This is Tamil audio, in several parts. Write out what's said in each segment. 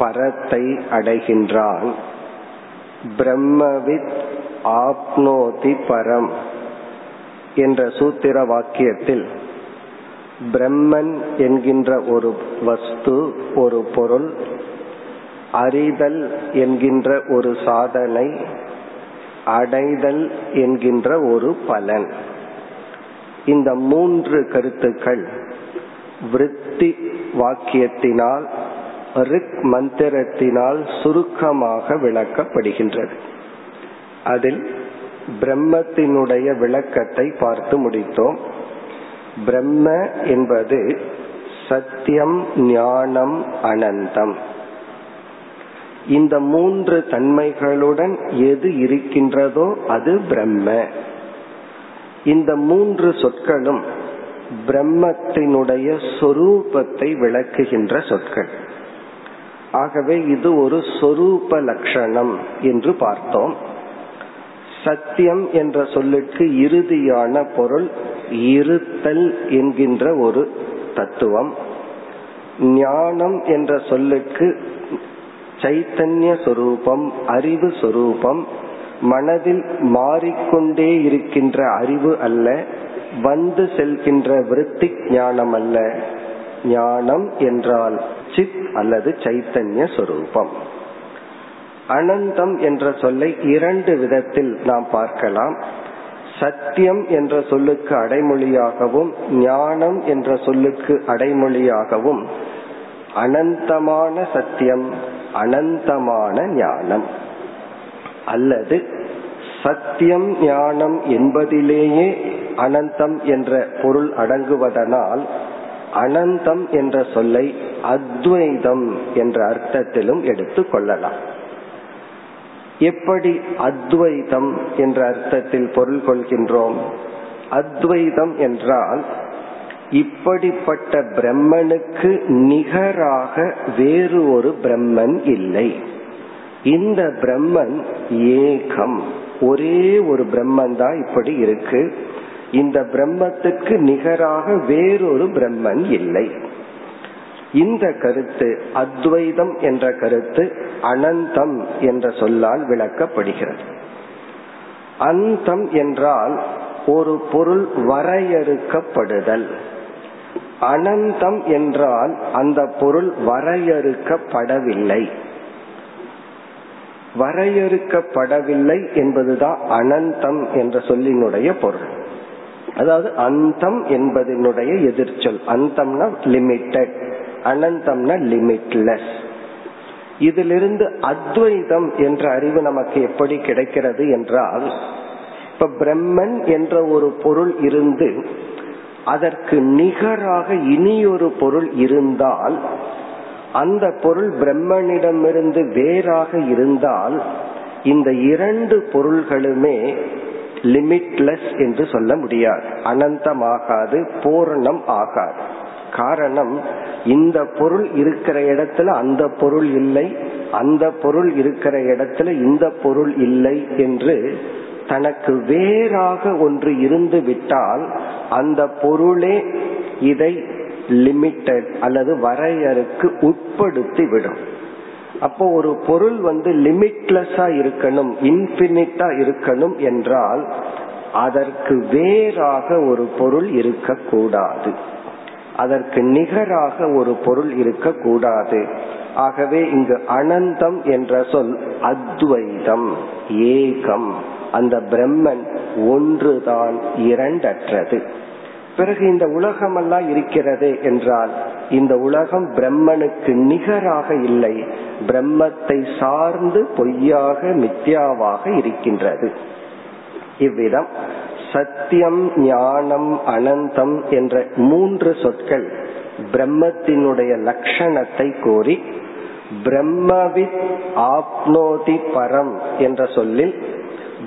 பரத்தை அடைகின்றான். பிரம்மவித் ஆப்னோதி பரம் என்ற சூத்திர வாக்கியத்தில் பிரம்மன் என்கின்ற ஒரு வஸ்து ஒரு பொருள் அறிதல் என்கின்ற ஒரு சாதனை அடைதல் என்கின்ற ஒரு பலன். இந்த மூன்று கருத்துக்கள் விருத்தி வாக்கியத்தினால் ரிக் மந்திரத்தினால் சுருக்கமாக விளக்கப்படுகின்றது. அதில் பிரம்மத்தினுடைய விளக்கத்தை பார்த்து முடித்தோம். பிரம்ம என்பது சத்தியம் ஞானம் அனந்தம். இந்த மூன்று தன்மைகளுடன் எது இருக்கின்றதோ அது பிரம்ம. இந்த மூன்று சொற்களும் பிரம்மத்தினுடைய சொரூபத்தை விளக்குகின்ற சொற்கள். ஆகவே இது ஒரு சொரூப லட்சணம் என்று பார்த்தோம். சத்தியம் என்ற சொல்லுக்கு இறுதியான பொருள் இருத்தல் என்கின்ற ஒரு தத்துவம். ஞானம் என்ற சொல்லுக்கு சைத்தன்ய சொரூபம் அறிவு சொரூபம் மனதில் மாறிக்கொண்டே இருக்கின்ற அறிவு அல்ல வந்து செல்கின்ற விருத்தி ஞானம் அல்ல. ஞானம் என்றால் சித் அல்லது சைத்தன்ய சொரூபம். அனந்தம் என்ற சொல்லை இரண்டு விதத்தில் நாம் பார்க்கலாம். சத்தியம் என்ற சொல்லுக்கு அடைமொழியாகவும் ஞானம் என்ற சொல்லுக்கு அடைமொழியாகவும் அனந்தமான சத்தியம் அனந்தமான ஞானம். அல்லது சத்தியம் ஞானம் என்பதிலேயே அனந்தம் என்ற பொருள் அடங்குவதனால் அனந்தம் என்ற சொல்லை அத்வைதம் என்ற அர்த்தத்திலும் எடுத்துக் கொள்ளலாம். எப்படி அத்வைதம் என்ற அர்த்தத்தில் பொருள் கொள்கின்றோம்? அத்வைதம் என்றால் இப்படிப்பட்ட பிரம்மனுக்கு நிகராக வேறு ஒரு பிரம்மன் இல்லை. இந்த பிரம்மன் ஏகம். ஒரே ஒரு பிரம்மன் தான் இப்படி இருக்கு. இந்த பிரம்மத்துக்கு நிகராக வேறொரு பிரம்மன் இல்லை. இந்த கருத்து அத்வைதம் என்ற கருத்து அனந்தம் என்ற சொல்லால் விளக்கப்படுகிறது. அந்தம் என்றால் ஒரு பொருள் வரையறுக்கப்படுதல். அனந்தம் என்றால் அந்த பொருள் வரையறுக்கப்படவில்லை. வரையறுக்கப்படவில்லை என்பதுதான் அனந்தம் என்ற சொல்லினுடைய பொருள். அதாவது அந்தம் என்பதனுடைய எதிர்ச்சொல். அந்தம்னா லிமிட்டெட் அனந்தம்னா லிமிட்லெஸ் இதிலிருந்து அத்வைதம் என்ற அறிவு நமக்கு எப்படி கிடைக்கிறது என்றால் இப்ப பிரம்மன் என்ற ஒரு பொருள் இருந்து அதற்கு நிகராக இனியொரு பொருள் இருந்தால் அந்த பொருள் பிரம்மனிடமிருந்து வேறாக இருந்தால் இந்த இரண்டு பொருள்களுமே லிமிட்லெஸ் என்று சொல்ல முடியாது. அனந்தமாகாது பூர்ணம் ஆகாது. காரணம் இந்த பொருள் இருக்கிற இடத்துல அந்த பொருள் இல்லை அந்த பொருள் இருக்கிற இடத்துல இந்த பொருள் இல்லை என்று தனக்கு வேறாக ஒன்று இருந்து விட்டால் அந்த பொருளே இதை லிமிட்டட் அல்லது வரையறுக்கு உட்படுத்தி விடும் அப்போ ஒரு பொருள் வந்து லிமிட்லெஸ்ஸா இருக்கணும் இன்பினிட்டா இருக்கணும் என்றால் அதற்கு வேறாக ஒரு பொருள் இருக்கக்கூடாது. அதற்கு நிகராக ஒரு பொருள் இருக்கக்கூடாது. ஆகவே இங்கு அனந்தம் என்ற சொல் அத்வைதம் ஏகம். அந்த பிரம்மன் ஒன்றுதான் இரண்டற்றது. பிறகு இந்த உலகமெல்லாம் இருக்கிறது என்றால் இந்த உலகம் பிரம்மனுக்கு நிகராக இல்லை. பிரம்மத்தை சார்ந்து பொய்யாக மித்யாவாக இருக்கின்றது. இவ்விதம் சத்தியம் ஞானம் அனந்தம் என்ற மூன்று சொற்கள் பிரம்மத்தினுடைய லட்சணத்தை கோரி பிரம்மவித் ஆப்னோதி பரம் என்ற சொல்லில்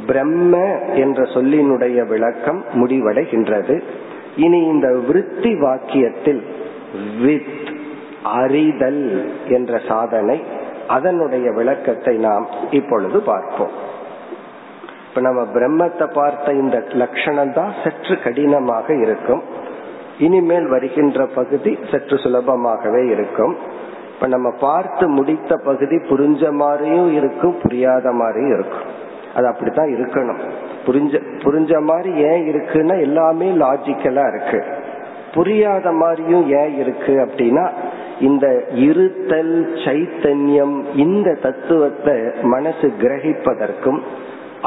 பிரம்ம என்ற சொல்லினுடைய விளக்கம் முடிவடைகின்றது. இனி இந்த விருத்தி வாக்கியத்தில் வித் அறிதல் என்ற சாதனை அதனுடைய விளக்கத்தை நாம் இப்பொழுது பார்ப்போம். இப்ப நம்ம பிரம்மத்தை பார்த்த இந்த லட்சணம் தான் சற்று கடினமாக இருக்கும். இனிமேல் வருகின்ற பகுதி சற்று சுலபமாகவே இருக்கும். இப்ப நம்ம பார்த்து முடித்த பகுதி புரிஞ்ச மாதிரியும் இருக்கும் புரியாத மாதிரியும் இருக்கும். அது அப்படித்தான் இருக்கணும். புரிஞ்ச புரிஞ்ச மாதிரி ஏன் இருக்குன்னா எல்லாமே லாஜிக்கலா இருக்கு. புரியாத மாதிரியும் ஏன் இருக்கு அப்படின்னா இந்த இருத்தல் சைத்தன்யம் இந்த தத்துவத்தை மனசு கிரகிப்பதற்கும்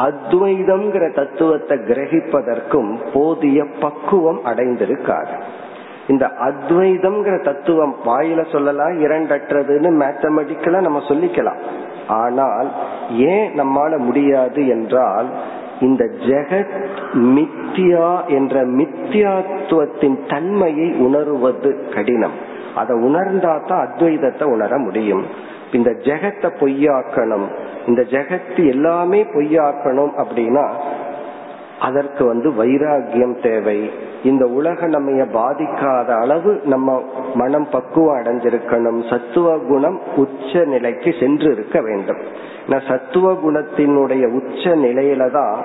அத்வைதம்ங்கிற தத்துவத்தை கிரகிப்பதற்கும் போதிய பக்குவம் அடைந்திருக்காது. இந்த அத்வைதம்ங்கிற தத்துவம் வாயில சொல்லலாம் இரண்டற்றதுன்னு மேத்தமெட்டிக்கலா நம்ம சொல்லிக்கலாம். ஆனால் ஏன் நம்மால முடியாது என்றால் இந்த ஜெகத் மித்தியா என்ற மித்தியாத்துவத்தின் தன்மையை உணருவது கடினம். அதை உணர்ந்தா தான் அத்வைதத்தை உணர முடியும். இந்த ஜெகத்தை பொய்யாக்கணும். இந்த ஜெகத்து எல்லாமே பொய்யாக்கணும் அப்படின்னா அதற்கு வந்து வைராகியம் தேவை. இந்த உலக நம்ம பாதிக்காத அளவு நம்ம மனம் பக்குவம் அடைஞ்சிருக்கணும். சத்துவ குணம் உச்ச நிலைக்கு சென்று இருக்க வேண்டும் சத்துவ குணத்தினுடைய உச்ச நிலையில தான்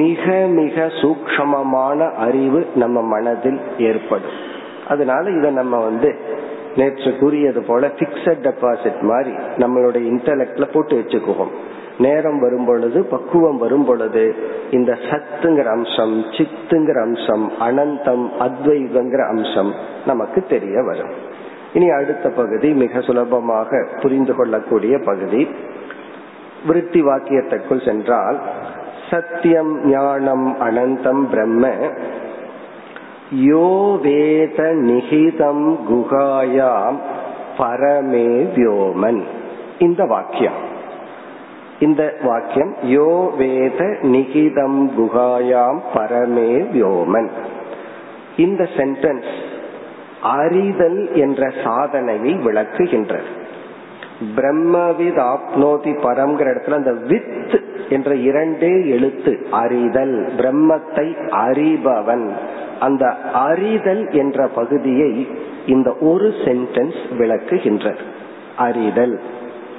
மிக மிக சூக்ஷமமான அறிவு நம்ம மனதில் ஏற்படும். அதனால இதை நம்ம வந்து நேற்று கூறியது போல பிக்சட் டெபாசிட் மாதிரி நம்மளுடைய இன்டலெக்ட்ல போட்டு வச்சுக்குவோம். நேரம் வரும் பொழுது பக்குவம் வரும் பொழுது இந்த சத்துங்கிற அம்சம் சித்துங்கிற அம்சம் அனந்தம் அத்வைதங்கிற அம்சம் நமக்கு தெரிய வரும். இனி அடுத்த பகுதி மிக சுலபமாக புரிந்து கொள்ளக்கூடிய பகுதி. விருத்தி வாக்கியத்திற்குள் சென்றால் சத்தியம் ஞானம் அனந்தம் பிரம்ம யோ வேத நிகிதம் குகாயாம் பரமே வியோமன். இந்த வாக்கியம். இந்த வாக்கியம் யோ வேத நிகிதம் குகாயாம் பரமே வியோமன். இந்த சென்டென்ஸ் அறிதல் என்ற சாதனையை விளக்குகின்றது. பிரம்மவித் ஆப்னோதி பரம்ங்கிற இடத்துல அந்த வித் என்ற இரண்டே எழுத்து அறிதல். பிரம்மத்தை அறிபவன். அந்த அறிதல் என்ற பகுதியை இந்த ஒரு சென்டென்ஸ் விளக்குகின்றது. அறிதல்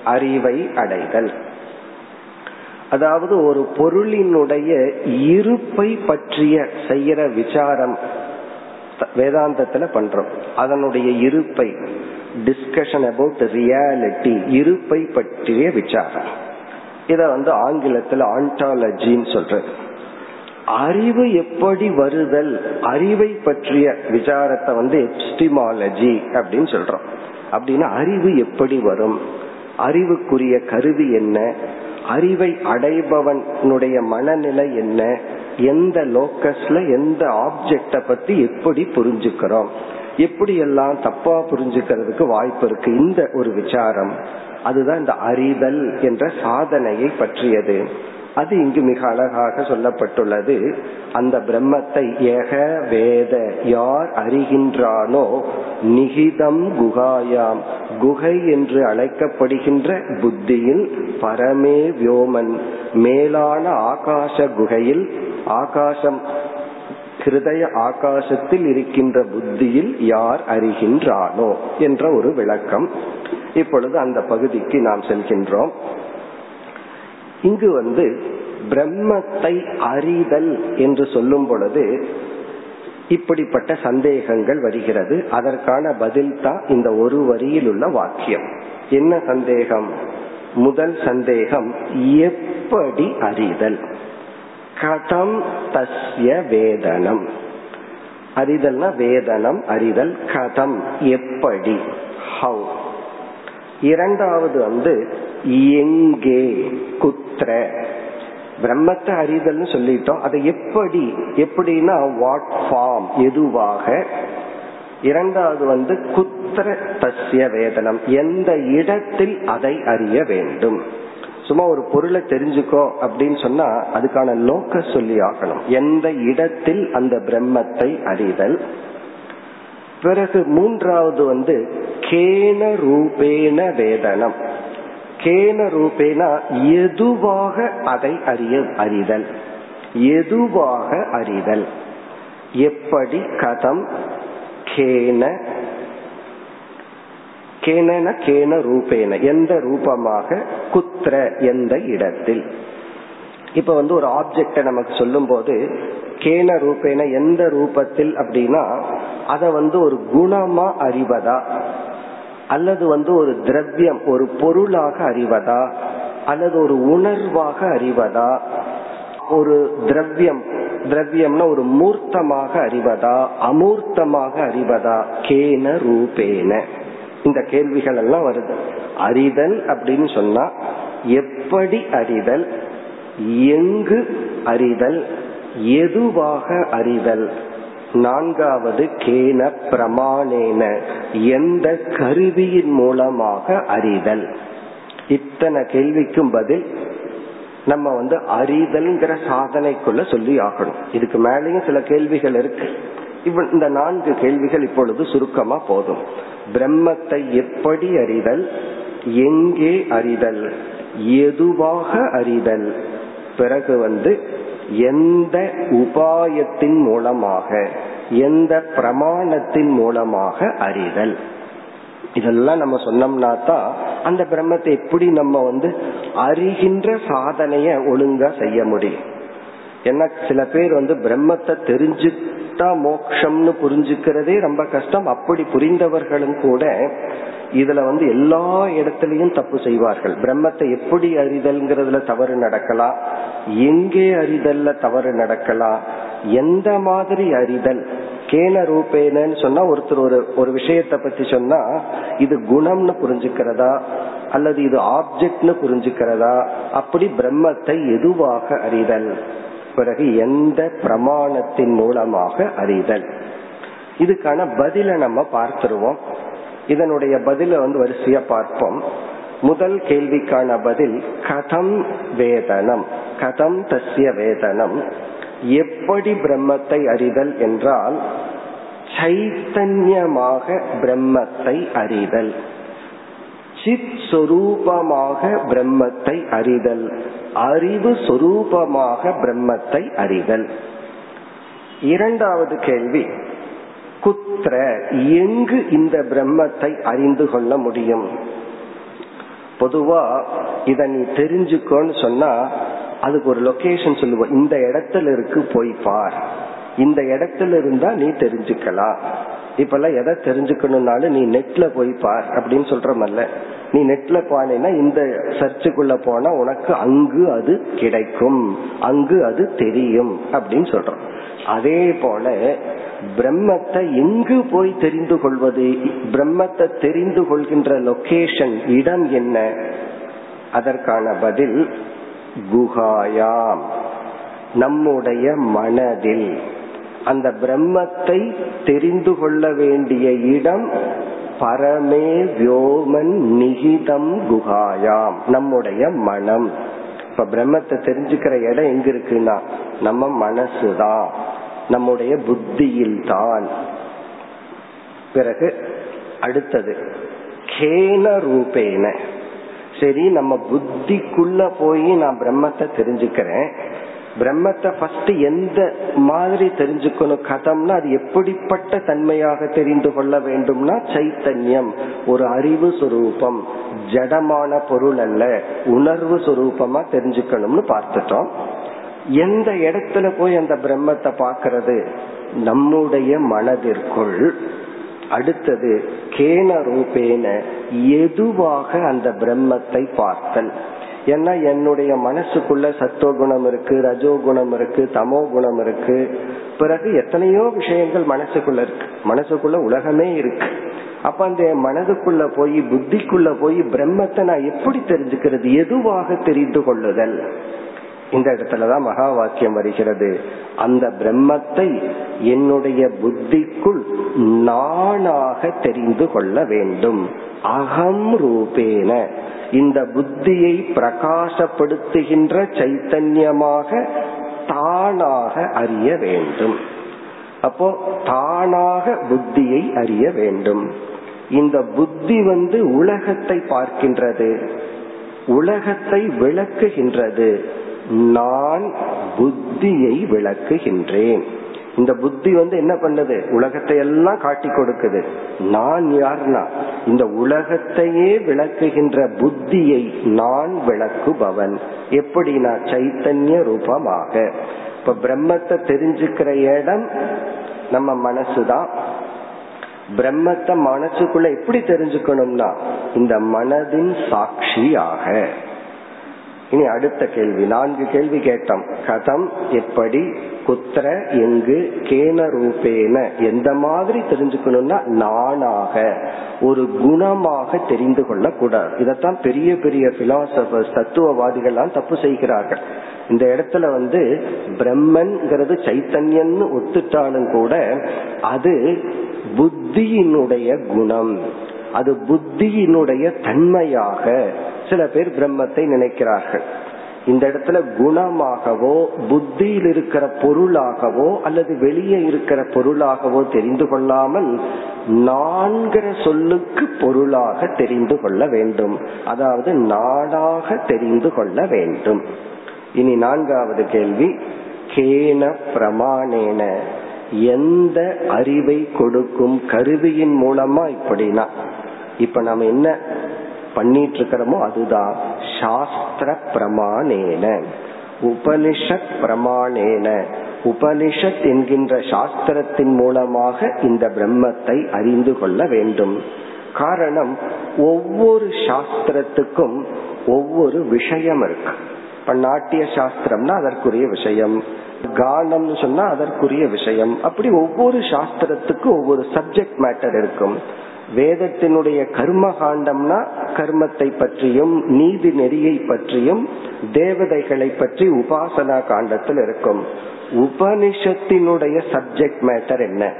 அறிவை அடைதல். அதாவது ஒரு பொருளினுடைய இருப்பை பற்றிய செய்யற விசாரம் வேதாந்தத்துல பண்றோம். அதனுடைய இருப்பை டிஸ்கஷன் அபவுட் ரியாலிட்டி இருப்பை பற்றிய விசாரம். இத வந்து ஆங்கிலத்துல ஆண்டாலஜின்னு சொல்றது. அறிவு எப்படி வருதல் அறிவை பற்றிய விசாரத்தை வந்து எப்டிமாலஜி அப்படின்னு சொல்றோம். அப்படின்னா அறிவு எப்படி வரும்? அறிவுக்குரிய கருவி என்ன? அறிவை அடைபவனுடைய மனநிலை என்ன? எந்த லோக்கஸ்ல எந்த ஆப்ஜெக்ட பத்தி எப்படி புரிஞ்சுக்கிறோம்? எப்படி எல்லாம் தப்பா புரிஞ்சுக்கிறதுக்கு வாய்ப்பு இருக்கு? இந்த ஒரு விசாரம். அதுதான் இந்த அறிதல் என்ற சாதனையை பற்றியது. அது இங்கு மிக அழகாக சொல்லப்பட்டுள்ளது. அந்த பிரம்மத்தை ஏக வேத யார் அறிகின்றானோ நிகிதம் குகாயாம். குகை என்று அழைக்கப்படுகின்ற புத்தியில் பரமே வியோமன். மேலான ஆகாச குகையில் ஆகாசம் ஹிருதய ஆகாசத்தில் இருக்கின்ற புத்தியில் யார் அறிகின்றானோ என்ற ஒரு விளக்கம். இப்பொழுது அந்த பகுதிக்கு நாம் செல்கின்றோம். இங்கு வந்து பிரம்மத்தை அறிதல் என்று சொல்லும் பொழுது இப்படிப்பட்ட சந்தேகங்கள் வருகிறது. அதற்கான பதில் தான் இந்த ஒரு வரியில் உள்ள வாக்கியம். என்ன சந்தேகம்? முதல் சந்தேகம் எப்படி அறிதல்? கதம் தஸ்ய வேதனம். அறிதல்னா வேதனம் அறிதல் கதம் எப்படி? ஹவு. இரண்டாவது வந்து எங்கே? புத்திர பிரம்மத்தை அறிதல்னு சொல்லிட்டோம். அதை எப்படி எப்படின்னா வாட் ஃபார்ம் எதுவாக? இரண்டாவது வந்து குத்திர தஸ்ய வேதனம். எந்த இடத்தில் அதை அறிய வேண்டும்? சும்மா ஒரு பொருளை தெரிஞ்சுக்கோ அப்படின்னு சொன்னா அதுக்கான நோக்க சொல்லி ஆகணும் எந்த இடத்தில் அந்த பிரம்மத்தை அறிதல்? பிறகு மூன்றாவது வந்து கேன ரூபேன வேதனம். கேன ரூபேனா எதுவாக அதை அறிய அறிதல். எதுவாக அறிதல்? எப்படி கதம்? கேன. கேன கேன ரூபேன. எந்த ரூபமாக? குத்திர எந்த இடத்தில்? இப்ப வந்து ஒரு ஆப்ஜெக்ட நமக்கு சொல்லும் போது கேன ரூபேன எந்த ரூபத்தில் அப்படின்னா அத வந்து ஒரு குணமா அறிவதா? அல்லது வந்து ஒரு திரவியம் ஒரு பொருளாக அறிவதா? அல்லது ஒரு உணர்வாக அறிவதா? ஒரு திரவியம் திரவியம்னா ஒரு மூர்த்தமாக அறிவதா? அமூர்த்தமாக அறிவதா? கேன ரூபேன. இந்த கேள்விகள் எல்லாம் வருது. அறிதல் அப்படின்னு சொன்னா எப்படி அறிதல்? எங்கு அறிதல்? எதுவாக அறிதல்? நான்காவது கேன பிரமாணேன எந்த கருவியின் மூலமாக அறிதல்? இத்தனை கேள்விக்கும் பதில் நம்ம வந்து அறிதல்ங்கிற சாதனைக்குள்ள சொல்லி ஆகணும். இதுக்கு மேலேயும் சில கேள்விகள் இருக்கு. இந்த நான்கு கேள்விகள் இப்பொழுது சுருக்கமா போதும். பிரம்மத்தை எப்படி அறிதல்? எங்கே அறிதல்? எதுவாக அறிதல்? பிறகு வந்து எந்த உபாயத்தின் மூலமாக? எந்த பிரமாணத்தின் மூலமாக அறிதல். இதெல்லாம் நம்ம சொன்னோம்னா தான் அந்த பிரம்மத்தை எப்படி நம்ம வந்து அறிகின்ற சாதனைய ஒழுங்கா செய்ய முடியும். ஏன்னா சில பேர் வந்து பிரம்மத்தை தெரிஞ்சுட்டா மோக்ஷம்னு புரிஞ்சுக்கிறதே ரொம்ப கஷ்டம். அப்படி புரிந்தவர்களும் கூட இதுல வந்து எல்லா இடத்துலயும் தப்பு செய்வார்கள். பிரம்மத்தை எப்படி அறிதல்ங்கிறதுல தவறு நடக்கலாம் எங்கே அறிதல்ல தவறு நடக்கலாம் எந்த மாதிரி அறிதல்? கேன ரூபேனன்னு சொன்னா ஒருத்தர் ஒரு ஒரு விஷயத்தை பத்தி சொன்னா இது குணம்னு புரிஞ்சுக்கிறதா? அல்லது இது ஆப்ஜெக்ட்னு புரிஞ்சுக்கிறதா? அப்படி பிரம்மத்தை எதுவாக அறிதல்? பிறகு எந்த பிரமாணத்தின் மூலமாக அறிதல்? இதுக்கான பதில நம்ம பார்த்துருவோம். இதனுடைய பதில வந்து வரிசையா பார்ப்போம். முதல் கேள்விக்கான பதில் கதம் வேதனம். கதம் தசிய வேதனம். எப்படி பிரம்மத்தை அறிதல் என்றால் சைத்தன்யமாக பிரம்மத்தை அறிதல். சித் சொரூபமாக பிரம்மத்தை அறிதல். அறிவு சொரூபமாக பிரம்மத்தை அறிதல். இரண்டாவது கேள்வி குத்திர எங்கு இந்த பிரம்மத்தை அறிந்து கொள்ள முடியும்? பொதுவா இத நீ தெரிஞ்சுக்கோன்னு சொன்னா அதுக்கு ஒரு லொகேஷன் சொல்லுவோம். இந்த இடத்துல இருக்கு போய் பார். இந்த இடத்துல இருந்தா நீ தெரிஞ்சுக்கலாம். இப்பெல்லாம் எதை தெரிஞ்சுக்கணும்னாலும் நீ நெட்ல போய் பார் அப்படின்னு சொல்றமல்ல நீ நெட்ல போனேன்னா இந்த சர்ச்சுக்குள்ள போனா உனக்கு அங்கு அது கிடைக்கும். அங்கு அது தெரியும் அப்படின்னு சொல்றோம். அதே போல பிரம்மத்தை எங்கு போய் தெரிந்து கொள்வது? பிரம்மத்தை தெரிந்து கொள்கின்ற லொகேஷன் இடம் என்ன? அதற்கான பதில் குகாயாம் நம்முடைய மனதில். அந்த பிரம்மத்தை தெரிந்து கொள்ள வேண்டிய இடம் பரமே வியோமன் நிகிதம் குகாயாம் நம்முடைய மனம். இப்ப பிரம்மத்தை தெரிஞ்சுக்கிற இடம் எங்க இருக்குன்னா நம்ம மனசுதான் நம்முடைய புத்தியில் தான் பிறகு அடுத்தது கேன ரூபேன. சரி நம்ம புத்திக்குள்ள போய் நான் பிரம்மத்தை தெரிஞ்சுக்கிறேன். பிரம்மத்தை ஃபர்ஸ்ட் எந்த மாதிரி தெரிஞ்சுக்கணும் கதம்னா அது எப்படிப்பட்ட தன்மையாக தெரிந்து கொள்ள வேண்டும்னா சைத்தன்யம் ஒரு அறிவு சுரூபம் ஜடமான பொருள் அல்ல உணர்வு சுரூபமா தெரிஞ்சுக்கணும்னு பார்த்துட்டோம். எந்த இடத்துல போய் அந்த பிரம்மத்தை பாக்கிறது நம்முடைய மனதிற்குள். அடுத்தது கேன ரூபேன எதுவாக அந்த பிரம்மத்தை பார்த்தல்? ஏன்னா என்னுடைய மனசுக்குள்ள சத்துவகுணம் இருக்கு ரஜோகுணம் இருக்கு தமோ குணம் இருக்கு. பிறகு எத்தனையோ விஷயங்கள் மனசுக்குள்ள இருக்கு. மனசுக்குள்ள உலகமே இருக்கு. அப்ப அந்த மனதுக்குள்ள போய் புத்திக்குள்ள போய் பிரம்மத்தை நான் எப்படி தெரிஞ்சுக்கிறது? எதுவாக தெரிந்து கொள்ளுதல்? இந்த இடத்துலதான் மகா வாக்கியம் வருகிறது. அந்த பிரம்மத்தை என்னுடைய புத்திக்குள் நானாக தெரிந்து கொள்ள வேண்டும். அகம் ரூபேன. இந்த புத்தியை பிரகாசப்படுத்துகின்ற சைத்தன்யமாக தானாக அறிய வேண்டும். அப்போ தானாக புத்தியை அறிய வேண்டும். இந்த புத்தி வந்து உலகத்தை பார்க்கின்றது. உலகத்தை விளக்குகின்றது. நான் புத்தியை விளக்குகின்றேன். இந்த புத்தி வந்து என்ன பண்ணுது? உலகத்தை எல்லாம் காட்டி கொடுக்குது. நான் யார்னா? இந்த உலகத்தையே விளக்குகின்ற புத்தியை நான் விளக்குபவன். எப்படினா சைத்தன்ய ரூபமாக. இப்ப பிரம்மத்தை தெரிஞ்சுக்கிற இடம் நம்ம மனசுதான். பிரம்மத்தை மனசுக்குள்ள எப்படி தெரிஞ்சுக்கணும்னா இந்த மனதின் சாட்சியாக. இனி அடுத்த கேள்வி. நான்கு கேள்வி கேட்டோம். கதம் எப்படி குத்திர எங்கு கேன ரூபேன எந்த மாதிரி தெரிஞ்சுக்கணும்னா நானாக ஒரு குணமாக தெரிந்து கொள்ள கூடாது இதத்தான் பெரிய பெரிய பிலாசபர்ஸ் தத்துவவாதிகள்லாம் தப்பு செய்கிறார்கள். இந்த இடத்துல வந்து பிரம்மன்கிறது சைத்தன்யன்னு ஒத்துட்டாலும் கூட அது புத்தியினுடைய குணம். அது புத்தியினுடைய தன்மையாக சில பேர் பிரம்மத்தை நினைக்கிறார்கள். இந்த இடத்துல குணமாகவோ புத்தியில் இருக்கிற பொருளாகவோ அல்லது வெளியே இருக்கிற பொருளாகவோ தெரிந்து கொள்ளாமல் நான்கிற சொல்லுக்கு பொருளாக தெரிந்து கொள்ள வேண்டும். அதாவது நாடாக தெரிந்து கொள்ள வேண்டும். இனி நான்காவது கேள்வி. கேன பிரமாணேன. எந்த அறிவை கொடுக்கும் கருவியின் மூலமா இப்படின்னா? இப்ப நம்ம என்ன பண்ணிட்டு இருக்கிறோமோ அதுதான் சாஸ்திர பிரமாணேன. உபனிஷத் பிரமாணேன. உபனிஷத் என்கின்ற சாஸ்திரத்தின் மூலமாக இந்த பிரம்மத்தை அறிந்து கொள்ள வேண்டும். காரணம் ஒவ்வொரு சாஸ்திரத்துக்கும் ஒவ்வொரு விஷயம் இருக்கு. இப்ப நாட்டிய சாஸ்திரம்னா அதற்குரிய விஷயம். கானம்னு சொன்னா அதற்குரிய விஷயம். அப்படி ஒவ்வொரு சாஸ்திரத்துக்கும் ஒவ்வொரு சப்ஜெக்ட் மேட்டர் இருக்கும். வேதத்தினுடைய கர்ம காண்டம்னா கர்மத்தை பற்றியும் நீதி நெறியை பற்றியும் தேவதைகளை பற்றி உபாசனா காண்டத்தில் இருக்கும். உபனிஷத்தினுடைய சப்ஜெக்ட் மேட்டர் என்ன?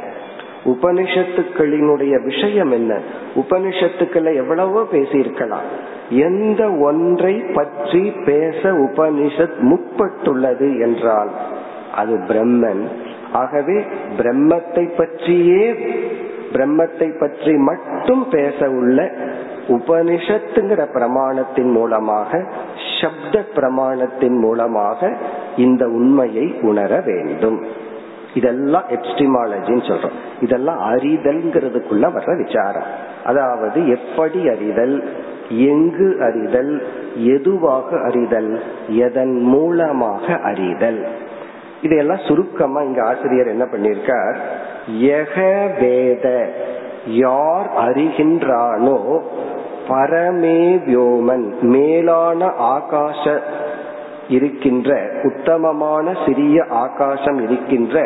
உபனிஷத்துக்களினுடைய விஷயம் என்ன? உபனிஷத்துக்களை எவ்வளவோ பேசியிருக்கலாம். எந்த ஒன்றை பற்றி பேச உபனிஷத் முற்பட்டுள்ளது என்றால் அது பிரம்மன். ஆகவே பிரம்மத்தை பற்றியே பிரம்மத்தை பற்றி மட்டும் பேச உள்ள உபனிஷத்துங்கிற பிரமாணத்தின் மூலமாக சப்த பிரமாணத்தின் மூலமாக இந்த உண்மையை உணர வேண்டும். இதெல்லாம் எப்டிமாலஜின்னு சொல்றோம். இதெல்லாம் அறிதல்ங்கிறதுக்குள்ள வர்ற விசாரம். அதாவது எப்படி அறிதல் எங்கு அறிதல் எதுவாக அறிதல் எதன் மூலமாக அறிதல். இதையெல்லாம் சுருக்கமா இங்க ஆசிரியர் என்ன பண்ணிருக்கார் யக வேத யார் அறிகின்றானோ பரமே வியோமன் மேலான ஆகாச இருக்கின்ற உத்தமமான சிறிய ஆகாசம் இருக்கின்ற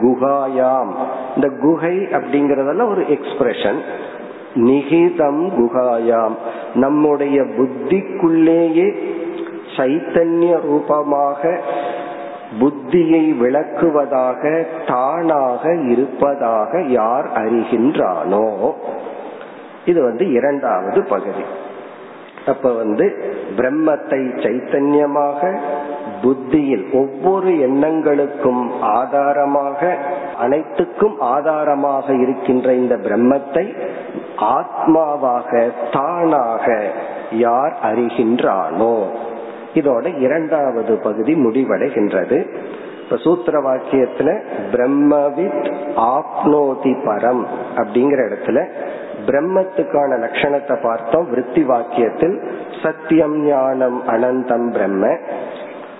குகாயாம் இந்த குகை அப்படிங்கறதெல்லாம் ஒரு எக்ஸ்பிரஷன் நிகிதம் குகாயாம் நம்முடைய புத்திக்குள்ளேயே சைத்தன்ய ரூபமாக புத்தியை விளக்குவதாக தானாக இருப்பதாக யார் அறிகின்றானோ? இது வந்து இரண்டாவது பகுதி. அப்ப வந்து பிரம்மத்தை சைத்தன்யமாக புத்தியில் ஒவ்வொரு எண்ணங்களுக்கும் ஆதாரமாக அனைத்துக்கும் ஆதாரமாக இருக்கின்ற இந்த பிரம்மத்தை ஆத்மாவாக தானாக யார் அறிகின்றானோ? இதோட இரண்டாவது பகுதி முடிவடைகின்றது. இப்ப சூத்திர வாக்கியத்துல பிரம்மவித் ஆப்னோதி பரம் அப்படிங்கிற இடத்துல பிரம்மத்துக்கான லட்சணத்தை பார்த்தோம். விற்பி வாக்கியத்தில் சத்தியம் ஞானம் அனந்தம் பிரம்ம.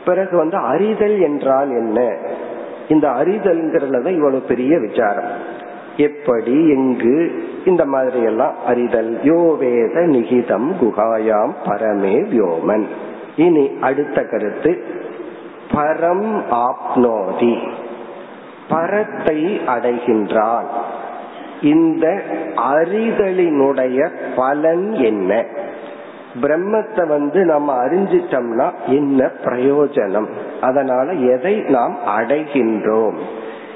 பிறகு வந்து அறிதல் என்றால் என்ன? இந்த அறிதல்ங்கிறதுல இவ்வளவு பெரிய விசாரம். எப்படி எங்கு இந்த மாதிரி எல்லாம் அறிதல். யோ வேத நிகிதம் குகாயாம் பரமே வியோமன். இனி அடுத்த கருத்து பரம் ஆப்னோதி. பரத்தை அடைகின்றான். இந்த அறிதலினுடைய பலன் என்ன? பிரம்மத்தை வந்து நம்ம அறிஞ்சிட்டோம்னா என்ன பிரயோஜனம்? அதனால எதை நாம் அடைகின்றோம்?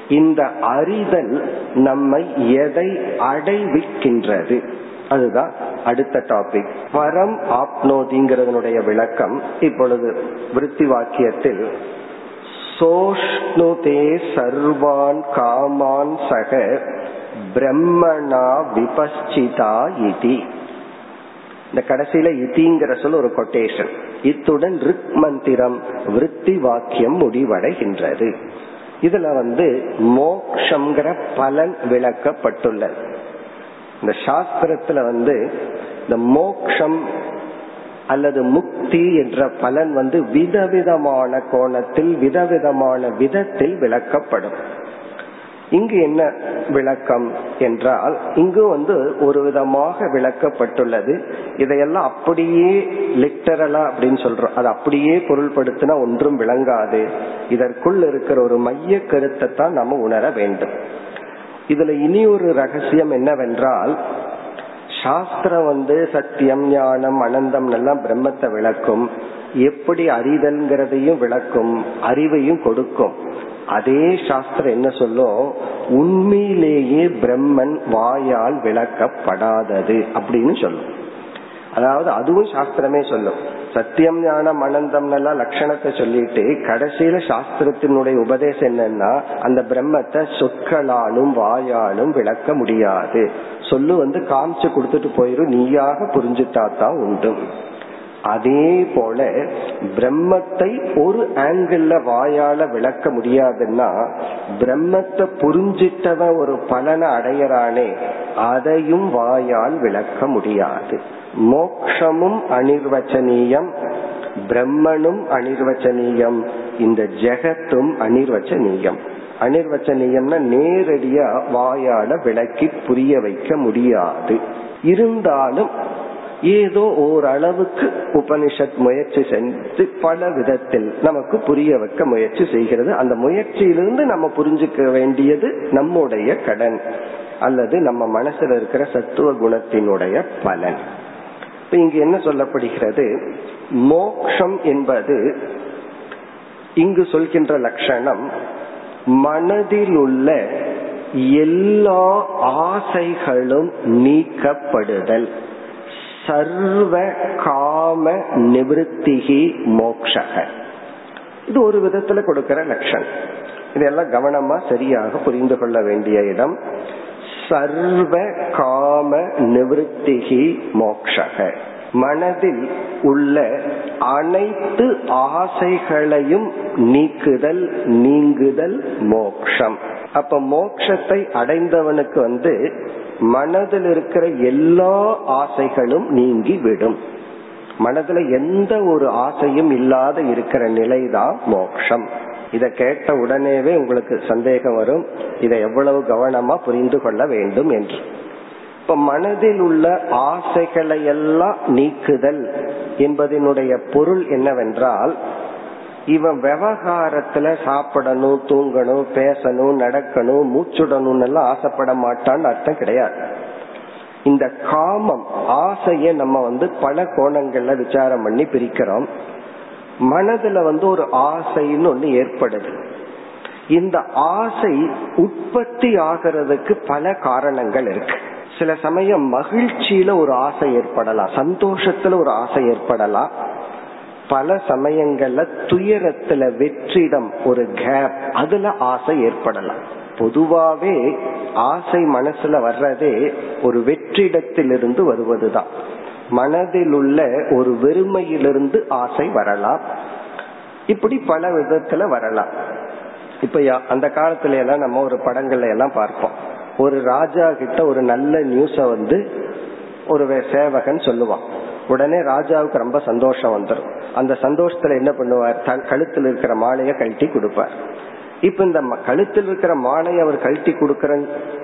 இந்த அறிதல் நம்மை எதை அடைவிக்கின்றது? அதுதான் அடுத்த டாபிக் பரம் ஆப்னோதிங்கிறதனுடைய விளக்கம் இப்பொழுது விருத்தி வாக்கியத்தில் சோஷ்ணுதே சர்வான் காமான் சக பிரம்மணா விபஸ்சிதா இதி. இந்த கடைசியில இதிங்கிற சொல் ஒரு கொட்டேஷன் இத்துடன் ரிக் மந்திரம் விருத்தி வாக்கியம் முடிவடைகின்றது. இதுல வந்து மோக்ஷங்கிற பலன் விளக்கப்பட்டுள்ளது. இந்த சாஸ்திரத்துல வந்து இந்த மோக்ஷம் அல்லது முக்தி என்ற பலன் வந்து விதவிதமான கோணத்தில் விதவிதமான விதத்தில் விளக்கப்படும். இங்கு என்ன விளக்கம் என்றால் இங்கு வந்து ஒரு விதமாக விளக்கப்பட்டுள்ளது. இதையெல்லாம் அப்படியே லிட்டரலா அப்படின்னு சொல்றோம். அது அப்படியே பொருள்படுத்தினா ஒன்றும் விளங்காது. இதற்குள் இருக்கிற ஒரு மைய கருத்தை தான் நம்ம உணர வேண்டும். இதுல இனி ஒரு ரகசியம் என்னவென்றால் சாஸ்திரம் வந்து சத்தியம் ஞானம் அனந்தம் எல்லாம் பிரம்மத்தை விளக்கும். எப்படி அறிதல்ங்கிறதையும் விளக்கும் அறிவையும் கொடுக்கும். அதே சாஸ்திரம் என்ன சொல்லும்? உண்மையிலேயே பிரம்மன் வாயால் விளக்கப்படாதது அப்படின்னு சொல்லும். அதாவது அதுவும் சாஸ்திரமே சொல்லும். சத்தியம் ஞானம் அனந்தம் எல்லாம் லட்சணத்தை சொல்லிட்டு கடைசியில சாஸ்திரத்தினுடைய உபதேசம் என்னன்னா அந்த பிரம்மத்தை சொற்களாலும் வாயாலும் விளக்க முடியாது. சொல்லு வந்து காமிச்சு கொடுத்துட்டு போயிரும் நீயாக புரிஞ்சுட்டா தான் உண்டு. அதே போல பிரம்மத்தை ஒரு ஆங்கிள் வாயால விளக்க முடியாதுன்னா பிரம்மத்தை புரிஞ்சிட்டவன் ஒரு பலனை அடையறானே அதையும் வாயால் விளக்க முடியாது. மோக்ஷமும் அனிர்வச்சனீயம் பிரம்மனும் அனிர்வச்சனீயம் இந்த ஜெகத்தும் அனிர்வச்சனீயம். அனிர்வச்சனீயம்னா நேரடியா வாயால விளக்கி புரிய வைக்க முடியாது. இருந்தாலும் ஏதோ ஓரளவுக்கு உபனிஷத் முயற்சி செஞ்சு பல விதத்தில் நமக்கு புரிய வைக்க முயற்சி செய்கிறது. அந்த முயற்சியிலிருந்து நம்ம புரிஞ்சுக்க வேண்டியது நம்முடைய கடன் அல்லது நம்ம மனசுல இருக்கிற சத்துவ குணத்தினுடைய பலன். இப்ப இங்கு என்ன சொல்லப்படுகிறது? மோக்ஷம் என்பது இங்கு சொல்கின்ற லட்சணம் மனதில் உள்ள எல்லா ஆசைகளும் நீக்கப்படுதல். சர்வ காம நிவத்திகி மோக்ஷக. இது ஒரு விதத்துல கொடுக்கிற லட்சணம் இதெல்லாம் கவனமா சரியாக புரிந்து கொள்ள வேண்டிய இடம். சர்வ காம நிவத்திகி மோக்ஷக. மனதில் உள்ள அனைத்து ஆசைகளையும் நீக்குதல் நீங்குதல் மோக்ஷம். அப்ப மோக்ஷத்தை அடைந்தவனுக்கு வந்து மனதில் இருக்கிற எல்லா ஆசைகளும் நீங்கி விடும். மனதுல எந்த ஒரு ஆசையும் இல்லாத இருக்கிற நிலைதான் மோக்ஷம். இத கேட்ட உடனேவே உங்களுக்கு சந்தேகம் வரும். இதை எவ்வளவு கவனமா புரிந்து கொள்ள வேண்டும் என்று. இப்ப மனதில் உள்ள ஆசைகளை எல்லாம் நீக்குதல் என்பதனுடைய பொருள் என்னவென்றால் இவன் விவகாரத்துல சாப்பிடணும் தூங்கணும் பேசணும் நடக்கணும் மூச்சுடணும் எல்லாம் ஆசைப்பட மாட்டான்னு அர்த்தம் கிடையாது. இந்த காமம் ஆசைய நம்ம வந்து பல கோணங்கள்ல விசாரம் பண்ணி பிரிக்கிறோம். மனதுல வந்து ஒரு ஆசைன்னு ஒண்ணு ஏற்படுது. இந்த ஆசை உற்பத்தி ஆகிறதுக்கு பல காரணங்கள் இருக்கு. சில சமயம் மகிழ்ச்சியில ஒரு ஆசை ஏற்படலாம் சந்தோஷத்துல ஒரு ஆசை ஏற்படலாம். பல சமயங்கள்ல துயரத்துல வெற்றிடம் ஒரு கேப் அதுல ஆசை ஏற்படலாம். பொதுவாவே ஆசை மனசுல வர்றதே ஒரு வெற்றிடத்திலிருந்து வருவதுதான். மனதில் உள்ள ஒரு வெறுமையிலிருந்து ஆசை வரலாம். இப்படி பல விதத்துல வரலாம். இப்ப அந்த காலத்துல எல்லாம் நம்ம ஒரு படங்கள்ல எல்லாம் பார்ப்போம். ஒரு ராஜா கிட்ட ஒரு நல்ல நியூஸ வந்து ஒரு சேவகன் சொல்லுவான். உடனே ராஜாவுக்கு ரொம்ப சந்தோஷம் வந்துடும் அந்த சந்தோஷத்துல என்ன பண்ணுவார்? கழுத்துல இருக்கிற மாலைய கழட்டி கொடுப்பார். இப்ப இந்த கழுத்தில் இருக்கிற மாலை அவர் கழட்டி கொடுக்கற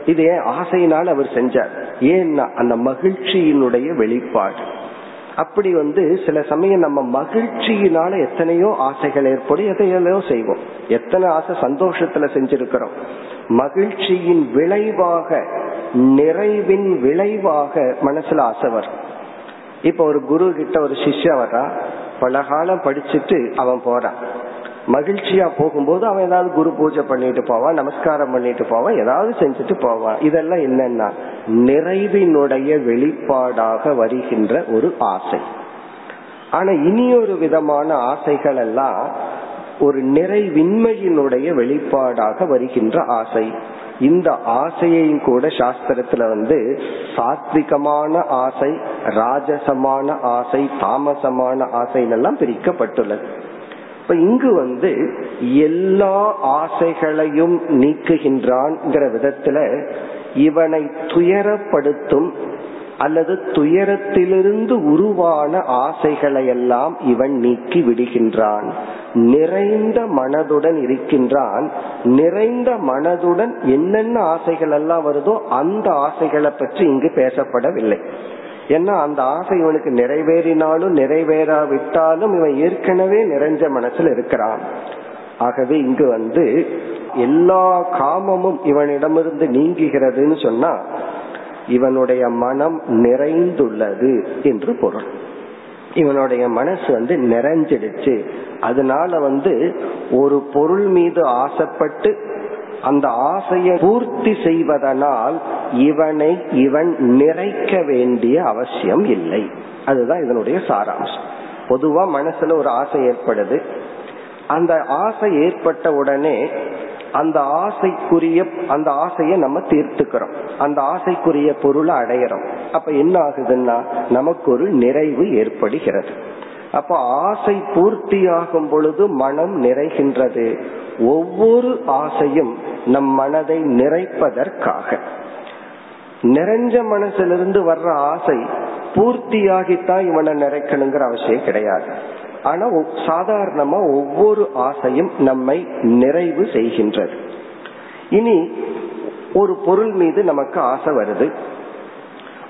இது ஏன் ஆசையினால் அவர் செஞ்சார். ஏன்னா அந்த மகிழ்ச்சியினுடைய வெளிப்பாடு. அப்படி வந்து சில சமயம் நம்ம மகிழ்ச்சியினால எத்தனையோ ஆசைகள் ஏற்படும் எதையோ செய்வோம். எத்தனை ஆசை சந்தோஷத்துல செஞ்சிருக்கிறோம். மகிழ்ச்சியின் விளைவாக நிறைவின் விளைவாக மனசுல ஆசை வரும். இப்ப ஒரு குரு கிட்ட ஒரு சிஷ்யா வர்றா பல காலம் படிச்சுட்டு அவன் போறான். மகிழ்ச்சியா போகும்போது அவன் ஏதாவது குரு பூஜை பண்ணிட்டு போவான் நமஸ்காரம் பண்ணிட்டு போவான் ஏதாவது செஞ்சுட்டு போவான். இதெல்லாம் என்னன்னா நிறைவினுடைய வெளிப்பாடாக வருகின்ற ஒரு ஆசை. ஆனா இனி ஒரு விதமான ஆசைகள் எல்லாம் ஒரு நிறைவின்மையினுடைய வெளிப்பாடாக வருகின்ற ஆசை. இந்த ஆசையையும் கூட சாஸ்திரத்துல வந்து சாத்விகமான ஆசை ராஜசமான ஆசை தாமசமான ஆசை எல்லாம் பிரிக்கப்பட்டுள்ளது. இப்ப இங்கு வந்து எல்லா ஆசைகளையும் நீக்குகின்றான்ங்கிற விதத்துல இவனை துயரப்படுத்தும் அல்லது துயரத்திலிருந்து உருவான ஆசைகளை எல்லாம் இவன் நீக்கி விடுகின்றான். நிறைந்த மனதுடன் இருக்கின்றான். நிறைந்த மனதுடன் என்னென்ன ஆசைகள் எல்லாம் வருதோ அந்த ஆசைகளை பற்றி இங்கு பேசப்படவில்லை. ஏன்னா அந்த ஆசை இவனுக்கு நிறைவேறினாலும் நிறைவேறாவிட்டாலும் இவன் ஏற்கனவே நிறைஞ்ச மனசுல இருக்கிறான். ஆகவே இங்கு வந்து எல்லா காமமும் இவனிடமிருந்து நீங்குகிறதுன்னு சொன்னா இவனுடைய மனம் நிறைந்துள்ளது என்று பொருள். இவனுடைய மனசு வந்து நிறைஞ்சிடுச்சு. அதனால வந்து ஒரு பொருள் மீது ஆசைப்பட்டு அந்த ஆசையை பூர்த்தி செய்வதனால் இவனை இவன் நிறைக்க வேண்டிய அவசியம் இல்லை. அதுதான் இதனுடைய சாராம்சம். பொதுவா மனசுல ஒரு ஆசை ஏற்படுது. அந்த ஆசை ஏற்பட்ட உடனே அந்த ஆசைக்குரிய அந்த ஆசையை நம்ம தீர்த்துக்கிறோம். அந்த ஆசைக்குரிய பொருளை அடையிறோம். அப்ப என்ன ஆகுதுன்னா நமக்கு ஒரு நிறைவு ஏற்படுகிறது. அப்ப ஆசை பூர்த்தியாகும் பொழுது மனம் நிறைகின்றது. ஒவ்வொரு ஆசையும் நம் மனதை நிறைப்பதற்காக. நிறைஞ்ச மனசிலிருந்து வர்ற ஆசை பூர்த்தியாகித்தான் இவனை நிறைக்கணுங்கிற அவசியம் கிடையாது. ஆனா சாதாரணமா ஒவ்வொரு ஆசையும் நம்மை நிறைவு செய்கின்றது. இனி ஒரு பொருள் மீது நமக்கு ஆசை வருது.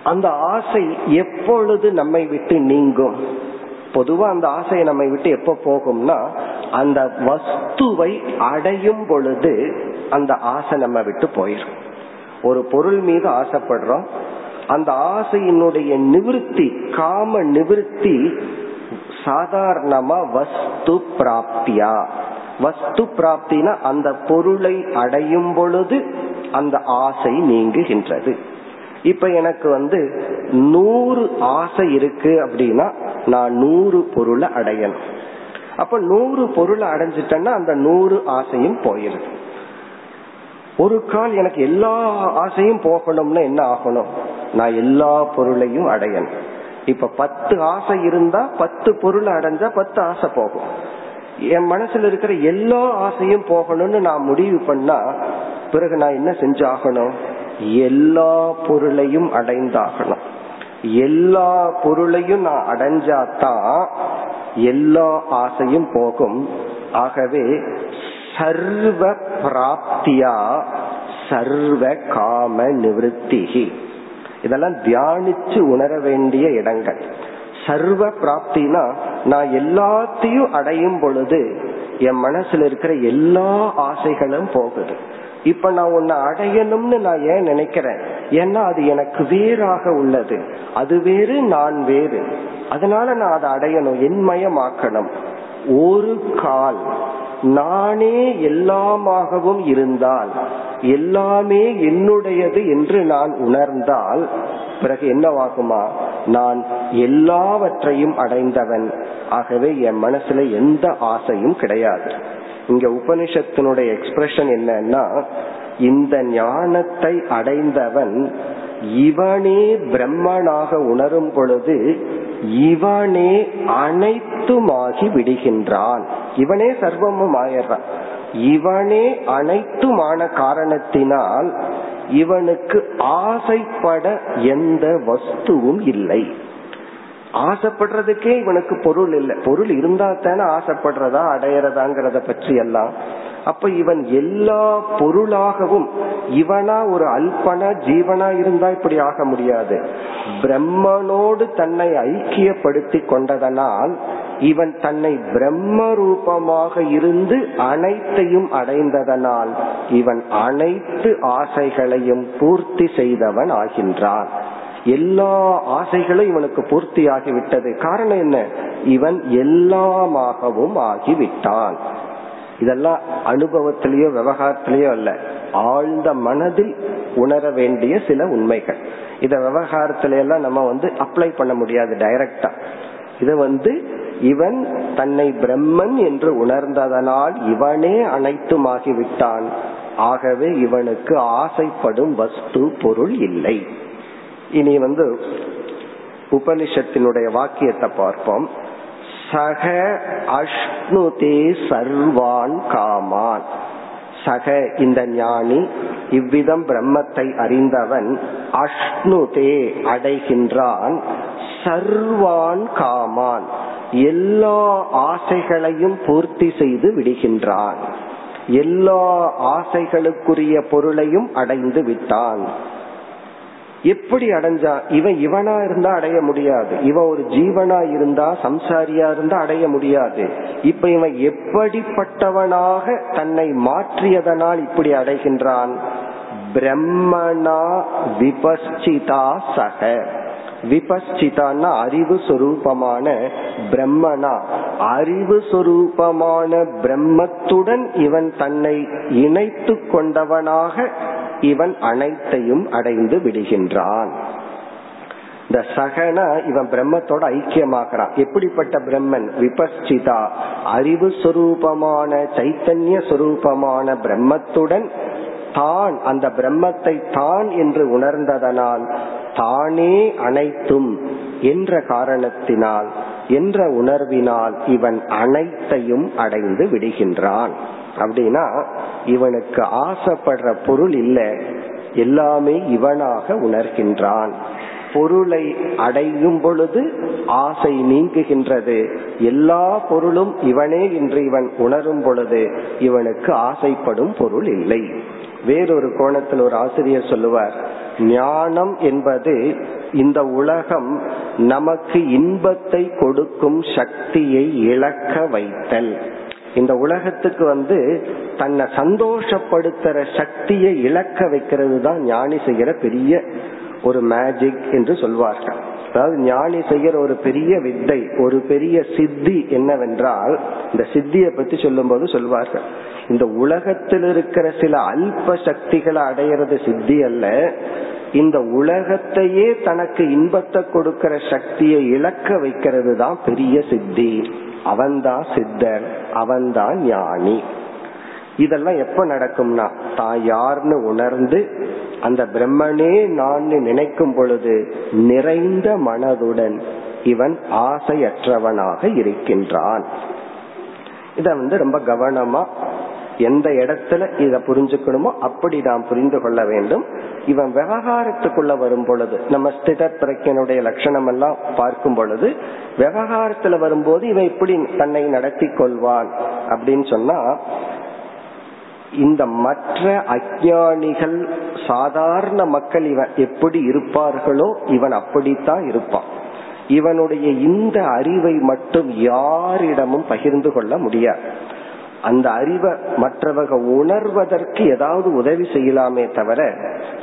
அந்த ஆசை எப்பொழுது நம்மை விட்டு நீங்கும்? பொதுவா அந்த ஆசையை நம்மை விட்டு எப்ப போகும்னா அந்த வஸ்துவை அடையும் பொழுது அந்த ஆசை நம்ம விட்டு போயிடும் ஒரு பொருள் மீது ஆசைப்படுறோம். அந்த ஆசையினுடைய நிவிருத்தி காம நிவிருத்தி சாதாரணமா வஸ்து பிராப்தியா? வஸ்து பிராப்தினா அந்த பொருளை அடையும் பொழுது அந்த ஆசை நீங்குகின்றது. இப்ப எனக்கு வந்து நூறு ஆசை இருக்கு அப்படின்னா நான் நூறு பொருளை அடையணும். அப்ப நூறு பொருளை அடைஞ்சிட்டேன்னா அந்த நூறு ஆசையும் போயிருது. ஒரு கால் எனக்கு எல்லா ஆசையும் போகணும்னா என்ன ஆகணும்? நான் எல்லா பொருளையும் அடையணும். இப்ப பத்து ஆசை இருந்தா பத்து பொருள் அடைஞ்சா பத்து ஆசை போகும். என் மனசுல இருக்கிற எல்லா ஆசையும் போகணும்னு நான் முடிவு பண்ணா பிறகு நான் என்ன செஞ்சாகணும்? எல்லா பொருளையும் அடைந்தாகணும். எல்லா பொருளையும் நான் அடைஞ்சாதான் எல்லா ஆசையும் போகும். ஆகவே சர்வ பிராப்தியா சர்வ காம நிவத்திகி இதெல்லாம் தியானிச்சு உணர வேண்டிய இடங்கள். சர்வ பிராப்தினா நான் எல்லாத்தையும் அடையும் பொழுது என் மனசுல இருக்கிற எல்லா ஆசைகளும் போகுது. இப்ப நான் உன்னை அடையணும்னு நான் ஏன் நினைக்கிறேன்? ஏன்னா அது எனக்கு வேறாக உள்ளது. அது வேறு நான் வேறு. அதனால நான் அதை அடையணும் என்மயமாக்கணும். ஒரு கால் நானே எல்லாமாகவும் இருந்தால் எல்லாமே என்னுடையது என்று நான் உணர்ந்தால் பிறகு என்னவாகுமா? நான் எல்லாவற்றையும் அடைந்தவன். ஆகவே என் மனசுல எந்த ஆசையும் கிடையாது. இங்க உபனிஷத்தினுடைய எக்ஸ்பிரஷன் என்னன்னா இந்த ஞானத்தை அடைந்தவன் இவனே பிரம்மனாக உணரும் பொழுது இவனே அனைத்துமாகி விடுகின்றான். இவனே சர்வமும் ஆயிடுறான். இவனே அனைத்துமான காரணத்தினால் இவனுக்கு ஆசைப்பட எந்த வஸ்துவும் இல்லை. ஆசைப்படுறதுக்கே இவனுக்கு பொருள் இல்லை. பொருள் இருந்தா தானே ஆசைப்படுறதா அடையறதாங்கிறத பற்றி எல்லாம். அப்ப இவன் எல்லா பொருளாகவும் இவனா ஒரு அல்பனா ஜீவனா இருந்தா இப்படி ஆக முடியாது. பிரம்மனோடு தன்னை ஐக்கியப்படுத்தி கொண்டதனால் இவன் தன்னை பிரம்ம ரூபமாக இருந்து அனைத்தையும் அடைந்ததனால் இவன் அனைத்து ஆசைகளையும் பூர்த்தி செய்தவன் ஆகின்றான். எல்லா ஆசைகளும் இவனுக்கு பூர்த்தி ஆகிவிட்டது காரணம் என்ன? இவன் எல்லாமாகவும் ஆகிவிட்டான். இதெல்லாம் அனுபவத்திலேயோ விவகாரத்திலேயோ அல்ல. ஆழ்ந்த மனதில் உணர வேண்டிய சில உண்மைகள். இத விவகாரத்துல எல்லாம் நம்ம வந்து அப்ளை பண்ண முடியாது டைரக்டா இது வந்து இவன் தன்னை பிரம்மன் என்று உணர்ந்ததனால் இவனே அனைத்துமாகிவிட்டான். ஆகவே இவனுக்கு ஆசைப்படும் வஸ்து பொருள் இல்லை. இனி வந்து உபனிஷத்தினுடைய வாக்கியத்தை பார்ப்போம். சக அஷ்ணுதே சர்வான் காமான். சக இந்த ஞானி இவ்விதம் பிரம்மத்தை அறிந்தவன் அஷ்ணுதே அடைகின்றான். சர்வான் காமான். எல்லா ஆசைகளையும் பூர்த்தி செய்து விடுகின்றான். எல்லா ஆசைகளுக்குரிய பொருளையும் அடைந்து விட்டான். எப்படி அடைஞ்சா? இவன் இவனா இருந்தா அடைய முடியாது. இவன் ஒரு ஜீவனா இருந்தா சம்சாரியா இருந்தா அடைய முடியாது. இப்ப இவன் எப்படிப்பட்டவனாக தன்னை மாற்றியதனால் இப்படி அடைகின்றான்? பிரம்மணா விபஸ்சிதா சக. விபஸ்சிதான்னா அறிவு சொரூபமான பிரம்மனா. அறிவு சொரூபமான பிரம்மத்துடன் இவன் தன்னை இணைத்து கொண்டவனாக இவன் அனைத்தையும் அடைந்து விடுகின்றான். இந்த சகனா இவன் பிரம்மத்தோட ஐக்கியமாக்குறான் எப்படிப்பட்ட பிரம்மன்? விபஸ்சிதா அறிவு சொரூபமான சைத்தன்ய சொரூபமான பிரம்மத்துடன் தான் அந்த பிரம்மத்தை தான் என்று உணர்ந்ததனால் தானே அனைத்தும் என்ற காரணத்தினால் என்ற உணர்வினால் இவன் அனைத்தையும் அடைந்து விடுகின்றான். அப்படின்னா இவனுக்கு ஆசைப்படுற பொருள் இல்லை. எல்லாமே இவனாக உணர்கின்றான். பொருளை அடையும் பொழுது ஆசை நீங்குகின்றது. எல்லா பொருளும் இவனே என்று இவன் உணரும் பொழுது இவனுக்கு ஆசைப்படும் பொருள் இல்லை. வேறொரு கோணத்தில் ஒரு ஆசிரியர் சொல்லுவார் ஞானம் என்பது இந்த உலகம் நமக்கு இன்பத்தை கொடுக்கும் சக்தியை இழக்க வைத்தல். இந்த உலகத்துக்கு வந்து தன்னை சந்தோஷப்படுத்துற சக்தியை இழக்க வைக்கிறது தான் ஞானி செய்கிற பெரிய ஒரு மேஜிக் என்று சொல்வார்கள். அதாவது ஞானி செய்கிற ஒரு பெரிய வித்தை ஒரு பெரிய சித்தி என்னவென்றால் இந்த சித்தியை பத்தி சொல்லும் போது சொல்வார்கள் இந்த உலகத்தில் இருக்கிற சில அல்ப சக்திகளை அடையிறது சித்தி அல்ல இந்த உலகத்தையே தனக்கு இன்பத்தை கொடுக்கிற சக்தியை இழக்க வைக்கிறது தான் பெரிய சித்தி. அவன்தான் சித்தர் அவன்தான் ஞானி. இதெல்லாம் எப்ப நடக்கும்னா தான் யார்னு உணர்ந்து அந்த பிரம்மனே நான் நினைக்கும் பொழுது நிறைந்த மனதுடன் இவன் ஆசையற்றவனாக இருக்கின்றான். இத வந்து ரொம்ப கவனமா எந்த இடத்துல இத புரிஞ்சுக்கணுமோ அப்படி நாம் புரிந்து கொள்ள வேண்டும். இவன் விவகாரத்துக்குள்ள வரும் பொழுது நம்ம ஸ்தித பிரக்கனுடைய லட்சணம் எல்லாம் பார்க்கும் பொழுது விவகாரத்துல வரும்போது இவன் இப்படி தன்னை நடத்தி கொள்வான் அப்படின்னு சொன்னா இந்த மற்ற அஜானிகள் சாதாரண மக்கள் இவன் எப்படி இருப்பார்களோ இவன் அப்படித்தான் இருப்பான். இவனுடைய இந்த அறிவை மட்டும் யாரிடமும் பகிர்ந்து கொள்ள முடியாது. அந்த அறிவை மற்றவங்க உணர்வதற்கு ஏதாவது உதவி செய்யலாமே தவிர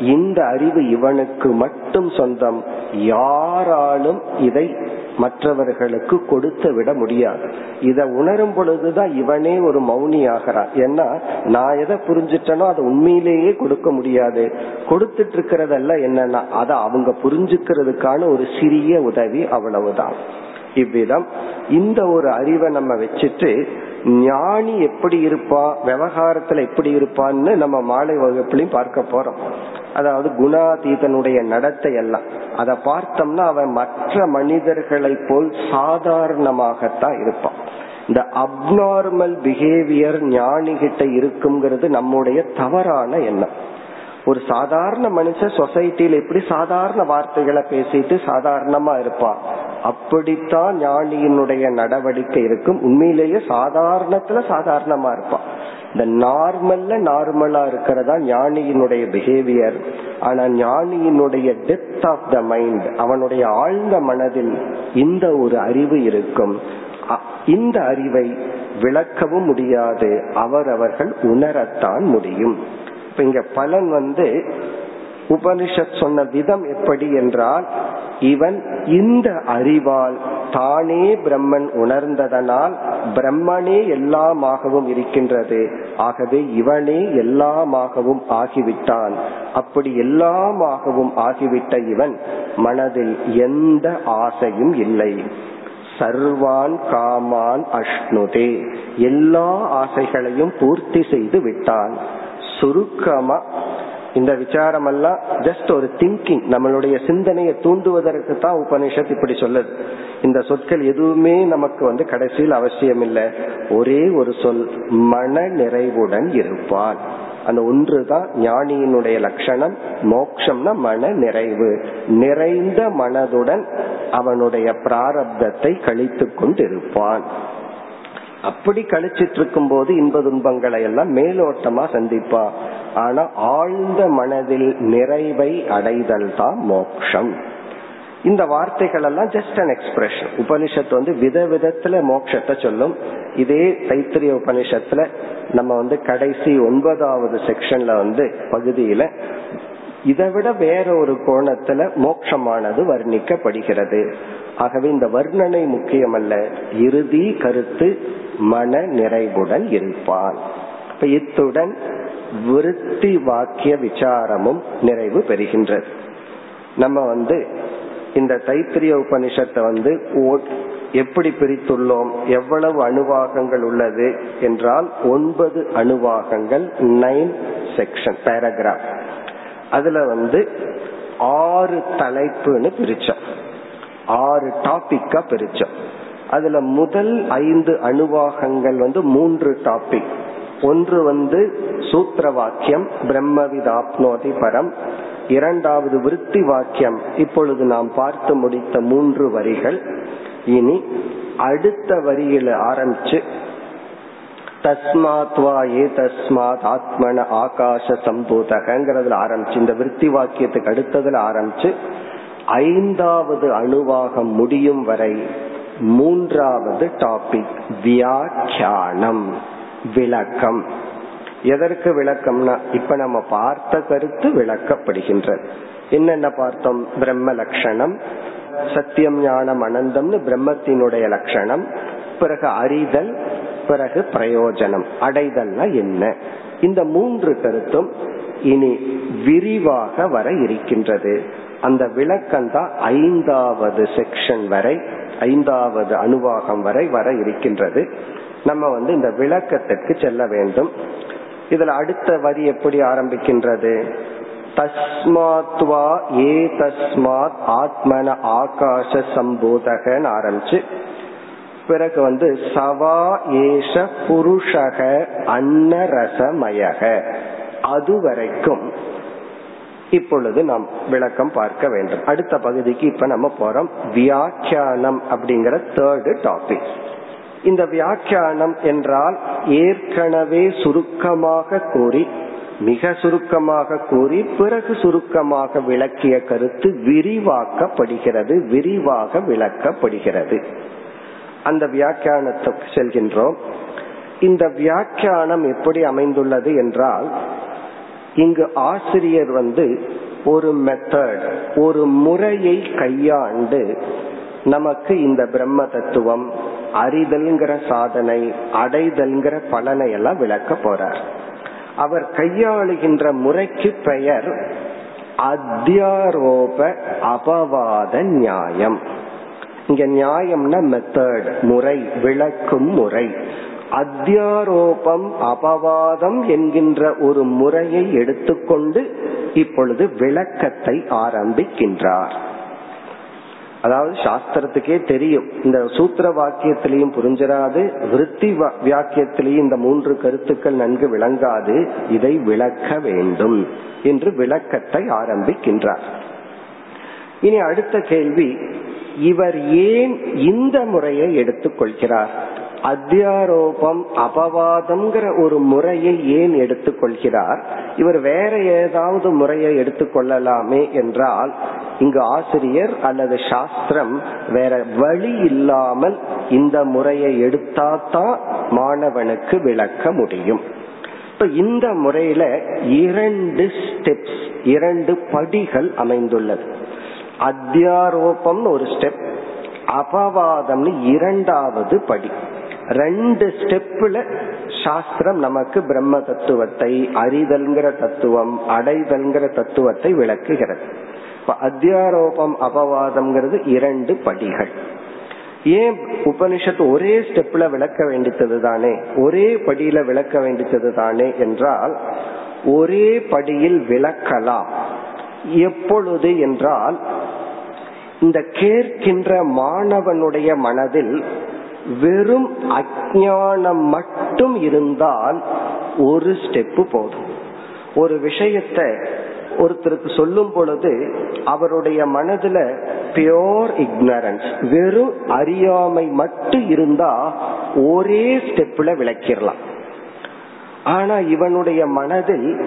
இந்த அறிவு இவனுக்கு மட்டும் சொந்தம். யாராலும் இதை மற்றவர்களுக்கு கொடுத்து விட முடியாது. இதை உணரும் பொழுதுதான் இவனே ஒரு மௌனி ஆகிறான் ஏன்னா நான் எதை புரிஞ்சிட்டனோ அதை உண்மையிலேயே கொடுக்க முடியாது. கொடுத்துட்டு இருக்கிறதெல்லாம் என்னன்னா அதை அவங்க புரிஞ்சுக்கிறதுக்கான ஒரு சிறிய உதவி அவ்வளவுதான். இவ்விதம் இந்த ஒரு அறிவை நம்ம வச்சுட்டு ஞானி எப்படி இருப்பா விவகாரத்துல எப்படி இருப்பான்னு நம்ம மாலை வகுப்புலையும் பார்க்க போறோம். அதாவது குணாதீதனுடைய நடத்தை எல்லாம். அத பார்த்தோம்னா அவன் மற்ற மனிதர்களை போல் சாதாரணமாகத்தான் இருப்பான். இந்த அப்நார்மல் பிஹேவியர் ஞானிகிட்ட இருக்குங்கிறது நம்முடைய தவறான எண்ணம். ஒரு சாதாரண மனுஷன் சொசைட்டியில எப்படி சாதாரண வார்த்தைகளை பேசிட்டு சாதாரணமா இருப்பான். அப்படித்தான் ஞானியினுடைய நடவடிக்கை இருக்கும். உண்மையிலேயே சாதாரணத்துல சாதாரணமா இருப்பான். இந்த நார்மல்ல நார்மலா இருக்கிறதா ஞானியினுடைய பிஹேவியர் ஆனா ஞானியினுடைய டெப்த் ஆஃப் த மைண்ட் அவனுடைய ஆழ்ந்த மனதில் இந்த ஒரு அறிவு இருக்கும். இந்த அறிவை விளக்கவும் முடியாது. அவரவர்கள் உணரத்தான் முடியும். இப்ப இங்க பலன் வந்து உபனிஷத் சொன்ன விதம் எப்படி என்றால் இவன் இந்த அறிவால் தானே பிரம்மன் உணர்ந்ததனால் பிரம்மனே எல்லாமாகவும் இருக்கின்றது. ஆகவே இவனே எல்லாமாகவும் ஆகிவிட்டான். அப்படி எல்லாமாகவும் ஆகிவிட்ட இவன் மனதில் எந்த ஆசையும் இல்லை. சர்வான் காமான் அஷ்ணுதே. எல்லா ஆசைகளையும் பூர்த்தி செய்து விட்டான். சுருக்கமா இந்த விசாரம் எல்லாம் ஜஸ்ட் ஒரு திங்கிங் நம்மளுடைய சிந்தனையை தூண்டுவதற்கு தான் உபனிஷத் இப்படி சொல்லுது. இந்த சொற்கள் எதுவுமே நமக்கு வந்து கடைசியில் அவசியம் இல்லை ஒரே ஒரு சொல் மன நிறைவுடன் இருப்பான் அந்த ஒன்று தான் ஞானியினுடைய லட்சணம். மோக்ஷம்னா மன நிறைவு. நிறைந்த மனதுடன் அவனுடைய பிராரப்தத்தை கழித்து கொண்டிருப்பான். அப்படி கழிச்சிட்டு இருக்கும் போது இன்ப துன்பங்களை எல்லாம் மேலோட்டமா சந்திப்பா. ஆனா ஆழ்ந்த மனதில் நிறைவை அடைதல் தான் மோக்ஷம். இந்த வார்த்தைகள் எல்லாம் ஜஸ்ட் அன் எக்ஸ்பிரஷன் உபனிஷத்து வந்து வித விதத்துல மோட்சத்தை சொல்லும். இதே தைத்திரிய உபனிஷத்துல நம்ம வந்து கடைசி ஒன்பதாவது செக்ஷன்ல வந்து பகுதியில இதை விட வேற ஒரு கோணத்துல மோட்சமானது வர்ணிக்கப்படுகிறது. ஆகவே இந்த வர்ணனை முக்கியமல்ல. இறுதி கருத்து மன நிறைவுடன் இருப்பான் இப்ப இத்துடன் விருத்தி வாக்கிய விசாரமும் நிறைவு பெறுகின்றது. நம்ம வந்து இந்த தைத்திரிய உபனிஷத்தை வந்து எப்படி பிரித்துள்ளோம்? எவ்வளவு அணுவாகங்கள் உள்ளது என்றால் ஒன்பது அணுவாகங்கள் நைன் செக்ஷன் பேராகிராஃப் அதுல வந்து ஆறு தலைப்புன்னு பிரிச்சோம். ஆறு டாபிக்கா பிரிச்சோம். அதுல முதல் ஐந்து அணுவாகங்கள் வந்து மூன்று டாபிக் ஒன்று வந்து சூத்திர வாக்கியம் பிரம்மவிதாப்னோதி பரம். இரண்டாவது விருத்தி வாக்கியம். இப்பொழுது நாம் பார்த்து முடித்த மூன்று வரிகள். இனி அடுத்த வரியில ஆரம்பிச்சு தஸ்மாத் வா ஏ தஸ்மாத் ஆத்மன ஆகாச சம்பூதகங்கிறதுல ஆரம்பிச்சு இந்த விருத்தி வாக்கியத்துக்கு அடுத்ததுல ஆரம்பிச்சு ஐந்தாவது அணுவாகம் முடியும் வரை மூன்றாவது டாபிக் வியாக்கியானம் விளக்கம். எதற்கு விளக்கம்னா இப்ப நம்ம பார்த்த கருத்து விளக்கப்படுகின்றது. என்னென்ன பார்த்தோம்? பிரம்ம லட்சணம் சத்தியம் ஞானம் அனந்தம்னு பிரம்மத்தினுடைய லட்சணம் பிறகு அறிதல் பிறகு பிரயோஜனம். அடைதல்னா என்ன? இந்த மூன்று கருத்தும் இனி விரிவாக வர இருக்கின்றது. அந்த விளக்கம் தான் ஐந்தாவது செக்ஷன் வரை ஐந்தாவது அணுவாகம் வரை வர இருக்கின்றது. நம்ம வந்து இந்த விளக்கத்திற்கு செல்ல வேண்டும். இதுல அடுத்த வரி எப்படி ஆரம்பிக்கின்றது? தஸ்மாத்வா ஏ தஸ்மாத் ஆத்மன ஆகாச சம்போதகன் ஆரம்பிச்சு பிறகு வந்து சவா ஏஷ புருஷக அன்னரசமயக அதுவரைக்கும் இப்பொழுது நாம் விளக்கம் பார்க்க வேண்டும். அடுத்த பகுதிக்கு இப்ப நம்ம போறோம். வியாக்கியானம் அப்படிங்கிற தேர்டு டாபிக் இந்த வியாக்கியானம் என்றால் ஏற்கனவே சுருக்கமாக கூறி மிக சுருக்கமாக கூறி பிறகு சுருக்கமாக விளக்கிய கருத்து விரிவாக்கப்படுகிறது விரிவாக விளக்கப்படுகிறது. அந்த வியாக்கியானத்துக்கு செல்கின்றோம். இந்த வியாக்கியானம் எப்படி அமைந்துள்ளது என்றால் இங்கு ஆசிரியர் வந்து ஒரு மெத்தட் ஒரு முறையை கையாண்டு நமக்கு இந்த பிரம்ம தத்துவம் அறிதல்ங்கிற சாதனை அடைதல்ங்கிற பலனை எல்லாம் விளக்க போறார். அவர் கையாளுகின்ற முறைக்கு பெயர் அத்தியாரோப அபவாத நியாயம். இங்க நியாயம்னா மெத்தட் முறை விளக்கும் முறை. அத்தியாரோபம் அபவாதம் என்கின்ற ஒரு முறையை எடுத்துக்கொண்டு இப்பொழுது விளக்கத்தை ஆரம்பிக்கின்றார். அதாவது சாஸ்திரத்துக்கே தெரியும். இந்த சூத்திர வாக்கியத்திலையும் புரிஞ்சிடாது விருத்தி வாக்கியத்திலையும் இந்த மூன்று கருத்துக்கள் நன்கு விளங்காது இதை விளக்க வேண்டும் என்று விளக்கத்தை ஆரம்பிக்கின்றார். இனி அடுத்த கேள்வி இவர் ஏன் இந்த முறையை எடுத்துக்கொள்கிறார்? அத்தியாரோபம் அபவாதம்ங்கிற ஒரு முறையை ஏன் எடுத்துக்கொள்கிறார்? இவர் வேற ஏதாவது முறையை எடுத்துக்கொள்ளலாமே என்றால் இங்கு ஆசிரியர் அல்லது சாஸ்திரம் வேற வழி இல்லாமல் இந்த முறையை எடுத்தாதான் மாணவனுக்கு விளக்க முடியும். இப்ப இந்த முறையில இரண்டு ஸ்டெப்ஸ் இரண்டு படிகள் அமைந்துள்ளது. அத்தியாரோபம் ஒரு ஸ்டெப் அபவாதம்னு இரண்டாவது படி. ரெண்டு ஸ்டெப்ல சாஸ்திரம் நமக்கு பிரம்ம தத்துவத்தை அறிதல்ங்கிற தத்துவம் அடைதல்ங்கிற தத்துவத்தை விளக்குகிறது. இப்ப அத்தியாரோபம் அபவாதம்ங்கிறது இரண்டு படிகள். ஏன் உபனிஷத்து ஒரே ஸ்டெப்ல விளக்க வேண்டியது தானே? ஒரே படியில விளக்க வேண்டியது தானே என்றால் ஒரே படியில் விளக்கலாம். எப்பொழுது என்றால் இந்த கேட்கின்ற மாணவனுடைய மனதில் வெறும் அஜானம் மட்டும் இருந்தால் ஒரு ஸ்டெப்பு போதும். ஒரு விஷயத்த ஒருத்தருக்கு சொல்லும் பொழுது அவருடைய மனதுல பியோர் இக்னரன்ஸ் வெறும் அறியாமை மட்டும் இருந்தா ஒரே ஸ்டெப்ல விளக்கிடலாம் ஆனா இவனுடைய மனதில்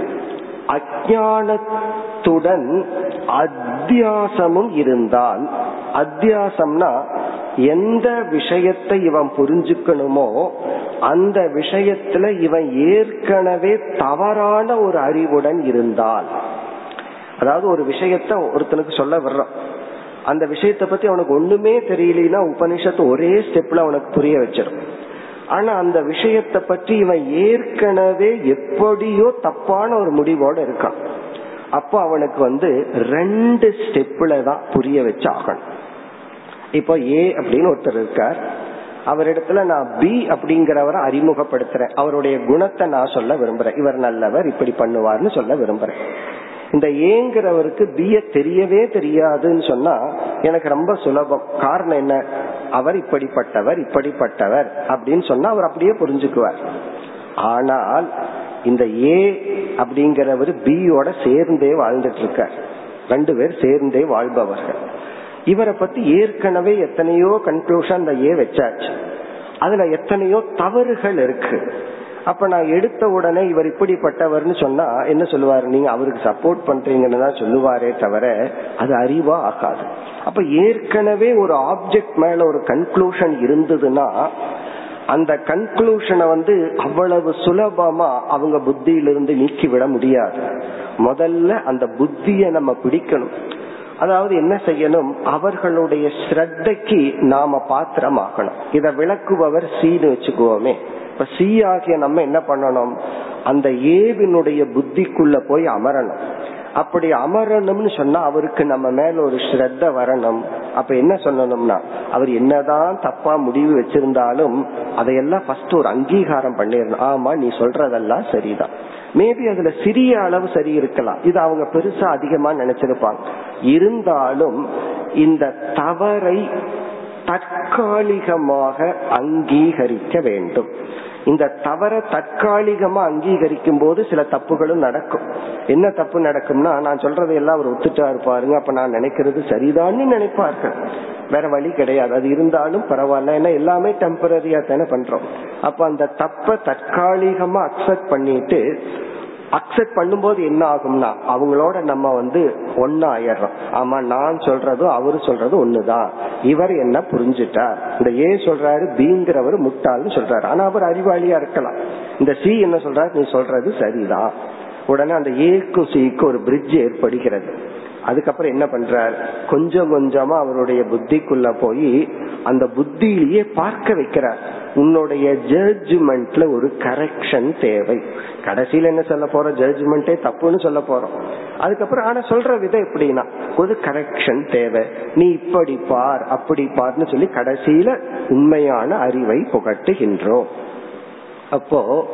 அஜானத்துடன் அத்தியாசமும் இருந்தால் அத்தியாசம்னா எந்த விஷயத்தை இவன் புரிஞ்சுக்கணுமோ அந்த விஷயத்துல இவன் ஏற்கனவே தவறான ஒரு அறிவுடன் இருந்தால். அதாவது ஒரு விஷயத்த ஒருத்தனுக்கு சொல்ல வர்றான் அந்த விஷயத்த பத்தி அவனுக்கு ஒண்ணுமே தெரியலனா உபனிஷத்து ஒரே ஸ்டெப்ல அவனுக்கு புரிய வச்சிடும் ஆனா அந்த விஷயத்த பற்றி இவன் ஏற்கனவே எப்படியோ தப்பான ஒரு முடிவோட இருக்கான். அப்போ அவனுக்கு வந்து ரெண்டு ஸ்டெப்ல தான் புரிய வச்சு ஆகணும் இப்போ ஏ அப்படின்னு ஒருத்தர் இருக்கார். அவரிடத்துல நான் பி அப்படிங்கிறவரை அறிமுகப்படுத்துறேன். அவருடைய குணத்தை நான் சொல்ல விரும்புறேன். இவர் நல்லவர் இப்படி பண்ணுவார்னு சொல்ல விரும்புறேன். இந்த ஏங்கிறவருக்கு பிய தெரியவே தெரியாதுன்னு சொன்னா எனக்கு ரொம்ப சுலபம். காரணம் என்ன? அவர் இப்படிப்பட்டவர் இப்படிப்பட்டவர் அப்படின்னு சொன்னா அவர் அப்படியே புரிஞ்சுக்குவார். ஆனால் இந்த ஏ அப்படிங்கிறவர் பியோட சேர்ந்தே வாழ்ந்துட்டு இருக்கார். ரெண்டு பேர் சேர்ந்தே வாழ்பவர்கள். இவரை பத்தி ஏற்கனவே எத்தனையோ கன்க்ளூஷன் அந்த ஏ வச்சாச்சு. அதுல எத்தனையோ தவறுகள் இருக்கு. அப்ப நான் எடுத்த உடனே இவர் இப்படிப்பட்டவர்னு சொன்னா என்ன சொல்லுவாரு? நீங்க அவருக்கு சப்போர்ட் பண்றீங்கன்னு தான் சொல்லுவாரே தவிர அது அறிவா ஆகாது. அப்ப ஏற்கனவே ஒரு ஆப்ஜெக்ட் மேல ஒரு கன்க்ளூஷன் இருந்ததுன்னா அந்த கன்க்ளூஷனை வந்து அவ்வளவு சுலபமா அவங்க புத்தியிலிருந்து நீக்கிவிட முடியாது. முதல்ல அந்த புத்திய நம்ம பிடிக்கணும். அதாவது என்ன செய்யணும்? அவர்களுடைய ஸ்ரத்தைக்கு நாம பாத்திரமாகணும். இத விளக்குபவர் சீனு வச்சுக்குவோமே. இப்ப சி ஆகிய நம்ம என்ன பண்ணணும்? அந்த ஏவினுடைய புத்திக்குள்ள போய் அமரணும். அப்படி அமரணும்னு சொன்னா அவருக்கு நம்ம மேல ஒரு ஸ்ரத்த வரணும். அப்ப என்ன சொல்லணும்னா அவர் என்னதான் தப்பா முடிவு வச்சிருந்தாலும் அதையெல்லாம் ஃபர்ஸ்ட் ஒரு அங்கீகாரம் பண்ணிடணும். ஆமா நீ சொல்றதெல்லாம் சரிதான். மேபி அதுல சிறிய அளவு சரி இருக்கலாம். இது அவங்க பெருசா அதிகமா நினைச்சிருப்பாங்க. இருந்தாலும் இந்த தவறை தற்காலிகமாக அங்கீகரிக்க வேண்டும். இந்த தவற தற்காலிகமா அங்கீகரிக்கும் போது சில தப்புகளும் நடக்கும். என்ன தப்பு நடக்கும்னா நான் சொல்றதை எல்லாம் அவர் ஒத்துட்டா இருப்பாருங்க அப்ப நான் நினைக்கிறது சரிதான்னு நினைப்பார்கள். வேற வழி கிடையாது. அது இருந்தாலும் பரவாயில்ல. ஏன்னா எல்லாமே டெம்பரரியா தானே பண்றோம். அப்ப அந்த தப்ப தற்காலிகமா அக்செப்ட் பண்ணிட்டு அக்செப்ட் பண்ணும்போது என்ன ஆகும்னா அவங்களோட நம்ம வந்து ஒன்னா ஆயிடுறோம். ஆமா நான் சொல்றதும் அவரு சொல்றதும் ஒண்ணுதான். இவர் என்ன புரிஞ்சுட்டார்? இந்த ஏ சொல்றாரு பிங்கிறவர் முட்டாள்னு சொல்றாரு. ஆனா அவர் அறிவாளியா இருக்கலாம். இந்த சி என்ன சொல்றாரு? நீ சொல்றது சரிதான். உடனே அந்த ஏக்கும் சிக்கும் ஒரு பிரிட்ஜ் ஏற்படுகிறது. அதுக்கப்புறம் என்ன பண்றார்? கொஞ்சம் கொஞ்சமா அவருடைய புத்திக்குள்ள போய் அந்த புத்தியிலேயே பார்க்க வைக்கிறார். உன்னுடைய ஜட்ஜ்மெண்ட்ல ஒரு கரெக்ஷன் தேவை. கடைசியில் என்ன சொல்ல போறோம்? ஜட்ஜ்மெண்டே தப்புன்னு சொல்ல போறோம். அதுக்கப்புறம் ஆனா சொல்ற விதம் எப்படின்னா ஒரு கரெக்ஷன் தேவை. நீ இப்படி பார் அப்படி பார்னு சொல்லி கடைசியில உண்மையான அறிவை புகட்டுகின்றோம். அப்போ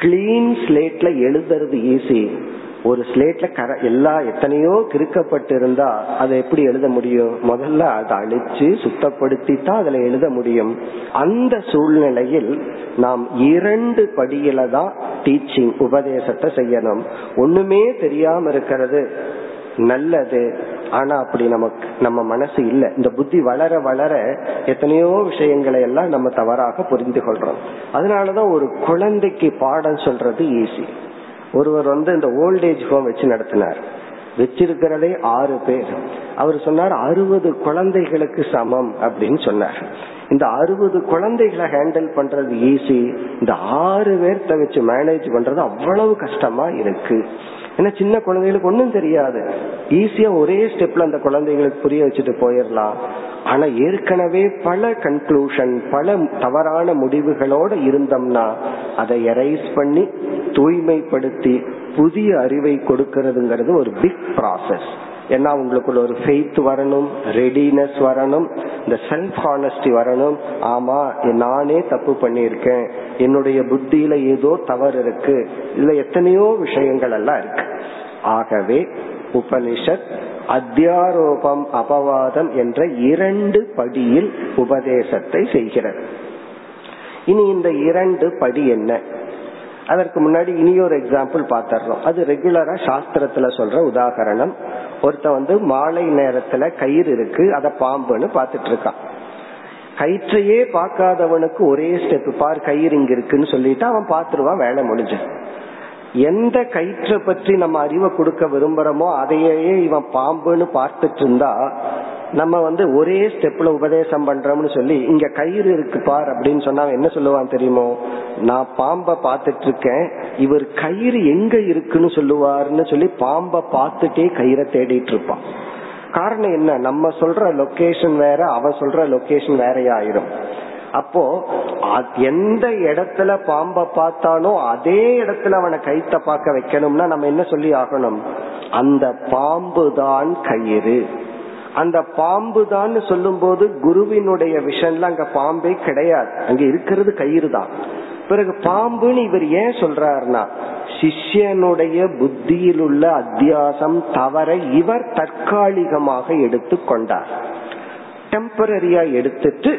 கிளீன் ஸ்லேட்ல எழுதுறது ஈஸி ஒரு ஸ்லேட்ல கர எல்லா எத்தனையோ கிறுக்கப்பட்டு இருந்தா அதை எப்படி எழுத முடியும்? முதல்ல அதை அழிச்சு சுத்தப்படுத்தி தான் அதுல எழுத முடியும். அந்த சூழ்நிலையில் நாம் இரண்டு படியில தான் டீச்சிங் உபதேசத்தை செய்யணும். ஒண்ணுமே தெரியாம இருக்கிறது நல்லது. ஆனா அப்படி நமக்கு நம்ம மனசு இல்ல. இந்த புத்தி வளர வளர எத்தனையோ விஷயங்களை எல்லாம் நம்ம தவறாக புரிந்து கொள்றோம். அதனாலதான் ஒரு குழந்தைக்கு பாடம் சொல்றது ஈஸி ஒருவர் வந்து இந்த ஓல்டேஜ் ஹோம் வச்சு நடத்தினார். வச்சிருக்கிறதே ஆறு பேர். அவர் சொன்னார் அறுபது குழந்தைகளுக்கு சமம் அப்படின்னு சொன்னார். இந்த அறுபது குழந்தைகளை ஹேண்டில் பண்றது ஈஸி இந்த ஆறு பேர்த்த வச்சு மேனேஜ் பண்றது அவ்வளவு கஷ்டமா இருக்கு. ஏன்னா சின்ன குழந்தைகளுக்கு ஒன்றும் தெரியாது. ஈஸியா ஒரே ஸ்டெப்ல அந்த குழந்தைங்களுக்கு புரிய வச்சுட்டு போயிடலாம். ஆனா ஏற்கனவே பல கன்க்ளூஷன் பல தவறான முடிவுகளோட இருந்தோம்னா அதை எரைஸ் பண்ணி தூய்மைப்படுத்தி புதிய அறிவை கொடுக்கறதுங்கிறது ஒரு பிக் ப்ராசஸ் ஏன்னா உங்களுக்குள்ள ஒரு ஃபெய்த் வரணும் ரெடினஸ் வரணும் இந்த செல்ஃப் ஹானஸ்டி வரணும். ஆமா நானே தப்பு பண்ணியிருக்கேன். என்னுடைய புத்தியில ஏதோ தவறு இருக்கு. இல்ல எத்தனையோ விஷயங்கள் எல்லாம் இருக்கு. ஆகவே உபனிஷத் அத்தியாரோபம் அபவாதம் என்ற இரண்டு படியில் உபதேசத்தை செய்கிறது. இனி இந்த இரண்டு படி என்ன? அதற்கு முன்னாடி இனி ஒரு எக்ஸாம்பிள் பாத்திரோம் அது ரெகுலரா சாஸ்திரத்துல சொல்ற உதாகரணம் ஒருத்த வந்து மாலை நேரத்துல கயிறு இருக்கு அத பாம்புன்னு பாத்துட்டு இருக்கான். கயிற்றையே பார்க்காதவனுக்கு ஒரே ஸ்டெப் பார் கயிறு இங்க இருக்குன்னு சொல்லிட்டு அவன் பாத்துருவான் வேலை முடிஞ்சு. எந்த கயிற்றை பற்றி நம்ம அறிவை கொடுக்க விரும்புறோமோ அதையே இவன் பாம்புன்னு பார்த்துட்டு இருந்தா நம்ம வந்து ஒரே ஸ்டெப்ல உபதேசம் பண்றோம்னு சொல்லி இங்க கயிறு இருக்கு பார் அப்படின்னு சொன்னா என்ன சொல்லுவான் தெரியுமோ? நான் பாம்ப பாத்துட்டு இருக்கேன் இவர் கயிறு எங்க இருக்குன்னு சொல்லுவார்னு சொல்லி பாம்ப பார்த்துட்டே கயிறை தேடிட்டு இருப்பான் காரணம் என்ன? நம்ம சொல்ற லொகேஷன் வேற அவ சொல்ற லொகேஷன் வேறையாயிரும் அப்போ எந்த இடத்துல பாம்ப பார்த்தானோ அதே இடத்துல அவனை கைத்த பார்க்க வைக்கணும்னா நம்ம என்ன சொல்லி ஆகணும்? அந்த பாம்பு தான் கயிறு. அந்த பாம்பு தான் சொல்லும் போது குருவினுடைய விஷன்ல அங்க பாம்பே கிடையாது. அங்க இருக்கிறது கயிறு தான் பிறகு பாம்புன்னு இவர் ஏன் சொல்றாருன்னா சிஷ்யனுடைய புத்தியில் உள்ள அத்தியாசம் தவற இவர் தற்காலிகமாக எடுத்து கொண்டார் டெம்பரரியா எடுத்துட்டு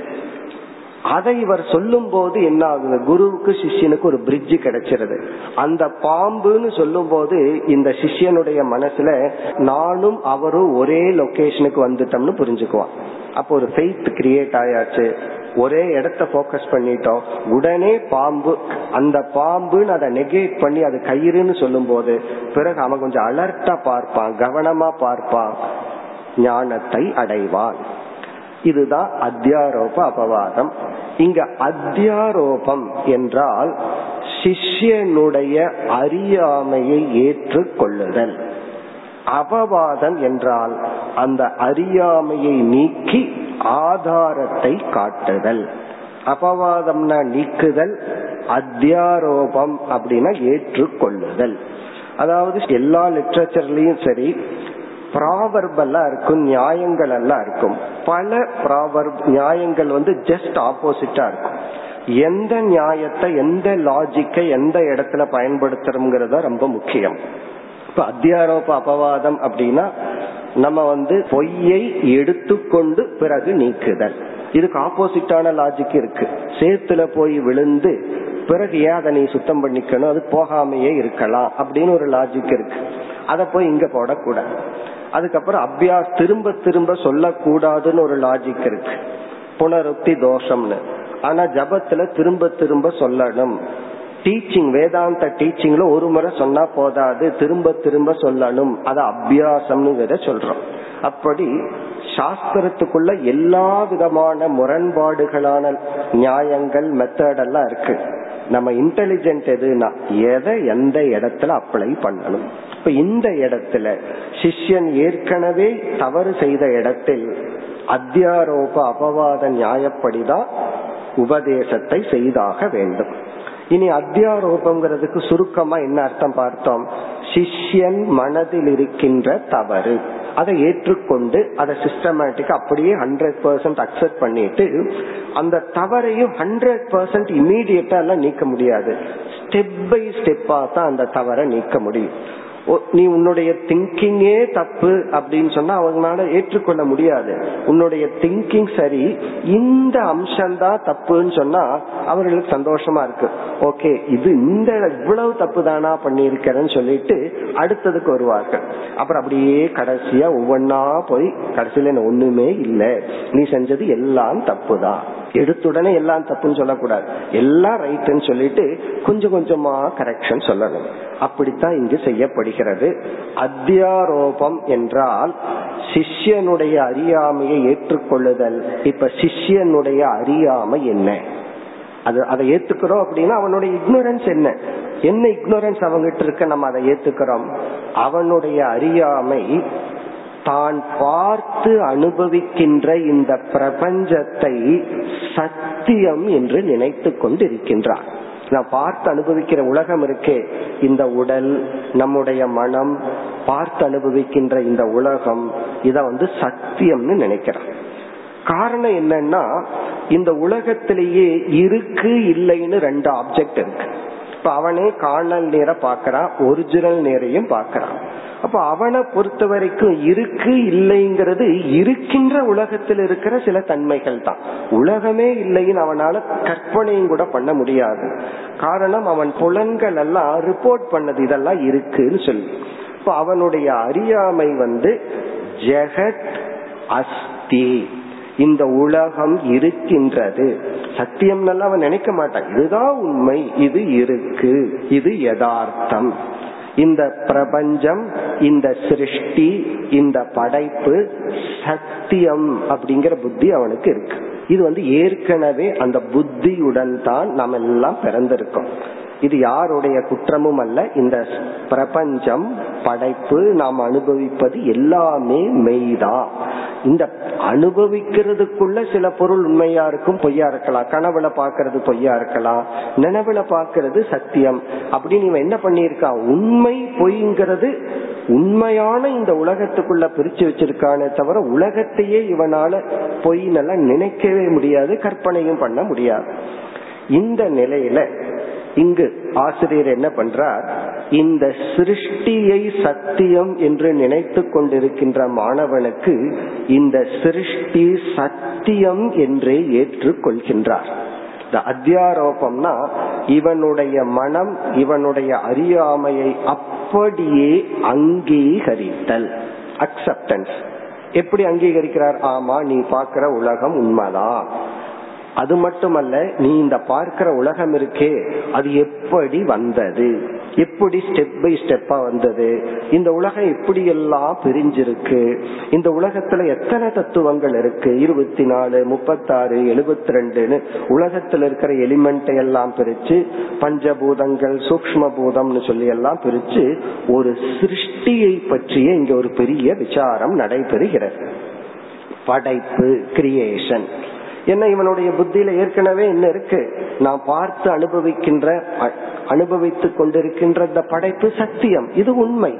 அதை இவர் சொல்லும் போது என்ன ஆகுது குருவுக்கு சிஷ்யனுக்கு ஒரு பிரிட்ஜ் கிடைச்சிருது. அந்த பாம்புன்னு சொல்லும் போது இந்த சிஷ்யனுடைய மனசுல நானும் அவரும் ஒரே லொகேஷனுக்கு வந்துட்டோம்னு புரிஞ்சுக்குவான். அப்போ ஒரு ஃபெய்த் கிரியேட் ஆயாச்சு. ஒரே இடத்த போக்கஸ் பண்ணிட்டோம். உடனே பாம்பு அந்த பாம்புன்னு அதை நெகேட் பண்ணி அது கயிறுன்னு சொல்லும் போது பிறகு அவன் கொஞ்சம் அலர்ட்டா பார்ப்பான் கவனமா பார்ப்பான். ஞானத்தை அடைவான். இதுதான் அத்தியாரோப அபவாதம். இங்க அத்தியாரோபம் என்றால் சிஷ்யனுடைய அறியாமையை ஏற்றுக்கொள்ளுதல். அபவாதம் என்றால் அந்த அறியாமையை நீக்கி ஆதாரத்தை காட்டுதல். அபவாதம்னா நீக்குதல் அத்தியாரோபம் அப்படின்னா ஏற்றுக்கொள்ளுதல். அதாவது எல்லா லிட்ரேச்சர்லயும் சரி ப்ராவர்ப் எல்லாம் இருக்கும் நியாயங்கள் எல்லாம் இருக்கும். பல ப்ராவர்ப் நியாயங்கள் வந்து ஜஸ்ட் ஆப்போசிட்டா இருக்கும். எந்த நியாயத்தை எந்த லாஜிக்கை எந்த இடத்துல பயன்படுத்துறோம்ங்கிறத ரொம்ப முக்கியம். இப்ப அத்தியாரோப அபவாதம் அப்படின்னா நம்ம வந்து பொய்யை எடுத்துக்கொண்டு பிறகு நீக்குதல். இதுக்கு ஆப்போசிட்டான லாஜிக் இருக்கு. சேத்துல போய் விழுந்து பிறகு ஏன் அதை நீ சுத்தம் பண்ணிக்கணும்? அது போகாமையே இருக்கலாம் அப்படின்னு ஒரு லாஜிக் இருக்கு. அதை போய் இங்க போடக்கூடாது. அதுக்கப்புறம் அபியாஸ் திரும்ப திரும்ப சொல்லக்கூடாதுன்னு ஒரு லாஜிக் இருக்கு. புனருக்தி தோஷம்னு. ஆனா ஜபத்துல திரும்ப திரும்ப சொல்லணும். டீச்சிங் வேதாந்த டீச்சிங்ல ஒரு முறை சொன்னா போதாது. திரும்ப திரும்ப சொல்லணும். அது அபியாசம்னு சொல்றோம். அப்படி சாஸ்திரத்துக்குள்ள எல்லா விதமான முரண்பாடுகளான நியாயங்கள் மெத்தட் எல்லாம் இருக்கு. நம்ம இன்டெலிஜென்ட் எதுனா எதை எந்த இடத்துல அப்ளை பண்ணணும்? இப்ப இந்த இடத்துல சிஷ்யன் ஏற்கனவே தவறு செய்த இடத்தில் அத்தியாரோப அபவாத நியாயப்படிதான் உபதேசத்தை செய்தாக வேண்டும். இனி அத்தியாரோபங்கிறதுக்கு சுருக்கமா என்ன அர்த்தம் பார்த்தோம்? சிஷ்யன் மனதில் இருக்கின்ற தவறு. அதை ஏற்றுக்கொண்டு அதை சிஸ்டமேட்டிக் அப்படியே ஹண்ட்ரட் பர்சன்ட் அக்செப்ட் பண்ணிட்டு அந்த தவறையும் ஹண்ட்ரட் பர்சன்ட் இமீடியட்டா எல்லாம் நீக்க முடியாது. ஸ்டெப் பை ஸ்டெப்பா தான் அந்த தவறை நீக்க முடியும். நீ உன்னுடைய திங்கிங்கே தப்பு அப்படின்னு சொன்னா அவங்களால ஏற்றுக்கொள்ள முடியாது. உன்னுடைய திங்கிங் சரி இந்த அம்சம் தான் தப்புன்னு சொன்னா அவர்களுக்கு சந்தோஷமா இருக்கு. ஓகே இது இந்த இவ்வளவு தப்பு தானா பண்ணிருக்கிறேன்னு சொல்லிட்டு அடுத்ததுக்கு வருவார்கள். அப்புறம் அப்படியே கடைசியா ஒவ்வொன்னா போய் கடைசியில ஒண்ணுமே இல்லை. நீ செஞ்சது எல்லாம் தப்பு தான் எடுத்துடனே எல்லாம் தப்புன்னு சொல்லக்கூடாது. எல்லாம் ரைட்டுன்னு சொல்லிட்டு கொஞ்சம் கொஞ்சமா கரெக்ஷன் சொல்லணும். அப்படித்தான் இங்கு செய்யப்படுகிறது. அத்தியாரோபம் என்றால் சிஷ்யனுடைய அறியாமையை ஏற்றுக்கொள்ளுதல். இப்ப சிஷ்யனுடைய அறியாமை என்ன? அது அதை ஏத்துக்கிறோம் அப்படின்னா அவனுடைய இக்னோரன்ஸ் என்ன? என்ன இக்னோரன்ஸ் அவங்ககிட்ட இருக்க? நம்ம அதை ஏத்துக்கிறோம். அவனுடைய அறியாமை தான் பார்த்து அனுபவிக்கின்ற இந்த பிரபஞ்சத்தை சத்தியம் என்று நினைத்து கொண்டிருக்கின்றான். நான் பார்த்து அனுபவிக்கிற உலகம் இருக்கே. இந்த உடல் நம்முடைய மனம் பார்த்து அனுபவிக்கின்ற இந்த உலகம் இத வந்து சத்தியம்னு நினைக்கிறான் காரணம் என்னன்னா இந்த உலகத்திலேயே இருக்கு இல்லைன்னு ரெண்டு ஆப்ஜெக்ட் இருக்கு. இப்ப அவனே காணல் நேர பாக்கிறான் ஒரிஜினல் நேரையும் பாக்கிறான் அப்ப அவனை பொறுத்த வரைக்கும் இருக்கு இல்லைங்கிறது இருக்கின்ற உலகத்தில் இருக்கிற சில தன்மைகள் தான். உலகமே இல்லைன்னு அவனால கற்பனையும் கூட பண்ண முடியாது. காரணம் அவன் புலன்கள் எல்லாம் ரிப்போர்ட் பண்ணது இதெல்லாம் இருக்குன்னு சொல்லி. இப்ப அவனுடைய அறியாமை வந்து ஜெகத் அஸ்தி. இந்த உலகம் இருக்கின்றது. சத்தியம் அவன் நினைக்க மாட்டான். இதுதான் உண்மை. இது இருக்கு. இது யதார்த்தம். இந்த பிரபஞ்சம் இந்த சிருஷ்டி இந்த படைப்பு சத்தியம் அப்படிங்கிற புத்தி அவனுக்கு இருக்கு. இது வந்து ஏற்கனவே அந்த புத்தியுடன் தான் நாம் எல்லாம் பிறந்திருக்கோம். இது யாருடைய குற்றமும் அல்ல இந்த பிரபஞ்சம் படைப்பு நாம் அனுபவிப்பது எல்லாமே மெய்தான். இந்த அனுபவிக்கிறதுக்குள்ள சில பொருள் உண்மையா இருக்கும் பொய்யா இருக்கலாம். கனவுல பாக்குறது பொய்யா இருக்கலாம். நினைவுல பாக்குறது சத்தியம். அப்படின்னு இவன் என்ன பண்ணிருக்கா உண்மை பொய்ங்கிறது உண்மையான இந்த உலகத்துக்குள்ள பிரிச்சு வச்சிருக்கானே தவிர உலகத்தையே இவனால பொய்னெல்லாம் நினைக்கவே முடியாது கற்பனையும் பண்ண முடியாது. இந்த நிலையில இங்கு ஆசிரியர் என்ன பண்றார்? இந்த சிருஷ்டியை சத்தியம் என்று நினைத்து கொண்டிருக்கின்ற மாணவனுக்கு இந்த சிருஷ்டி சத்தியம் என்றே ஏற்றுக்கொள்கின்றார் இந்த அத்தியாரோபம்னா இவனுடைய மனம் இவனுடைய அறியாமையை அப்படியே அங்கீகரித்தல் அக்செப்டன்ஸ் எப்படி அங்கீகரிக்கிறார்? ஆமா நீ பாக்குற உலகம் உண்மைதான். அது மட்டுமல்ல நீ இந்த பார்க்கிற உலகம் இருக்கே அது எப்படி வந்தது? எப்படி ஸ்டெப் பை ஸ்டெப்பா வந்தது? இந்த உலகம் எப்படி எல்லாம் பிரிஞ்சிருக்கு? இந்த உலகத்துல எத்தனை தத்துவங்கள் இருக்கு? இருபத்தி நாலு முப்பத்தாறு எழுபத்தி ரெண்டுன்னு உலகத்துல இருக்கிற எலிமெண்ட்டை எல்லாம் பிரிச்சு பஞ்சபூதங்கள் சூக்ம பூதம்னு சொல்லி எல்லாம் பிரிச்சு ஒரு சிருஷ்டியை பற்றிய இங்க ஒரு பெரிய விசாரம் நடைபெறுகிறது. படைப்பு கிரியேஷன் என்ன இவனுடைய புத்தியில ஏற்கனவே என்ன இருக்கு? நான் பார்த்து அனுபவிக்கின்ற அனுபவித்துக் கொண்டிருக்கின்ற இந்த படைப்பு சத்தியம். இது உண்மை.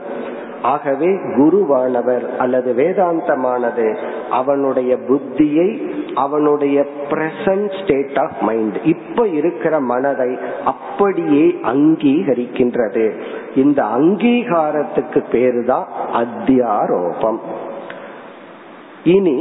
ஆகவே குருவானவர் அல்லது வேதாந்தமானது அவனுடைய புத்தியை அவனுடைய பிரசன்ட் ஸ்டேட் ஆஃப் மைண்ட் இப்ப இருக்கிற மனதை அப்படியே அங்கீகரிக்கின்றது. இந்த அங்கீகாரத்துக்கு பேரு தான் அத்தியாரோபம். இனி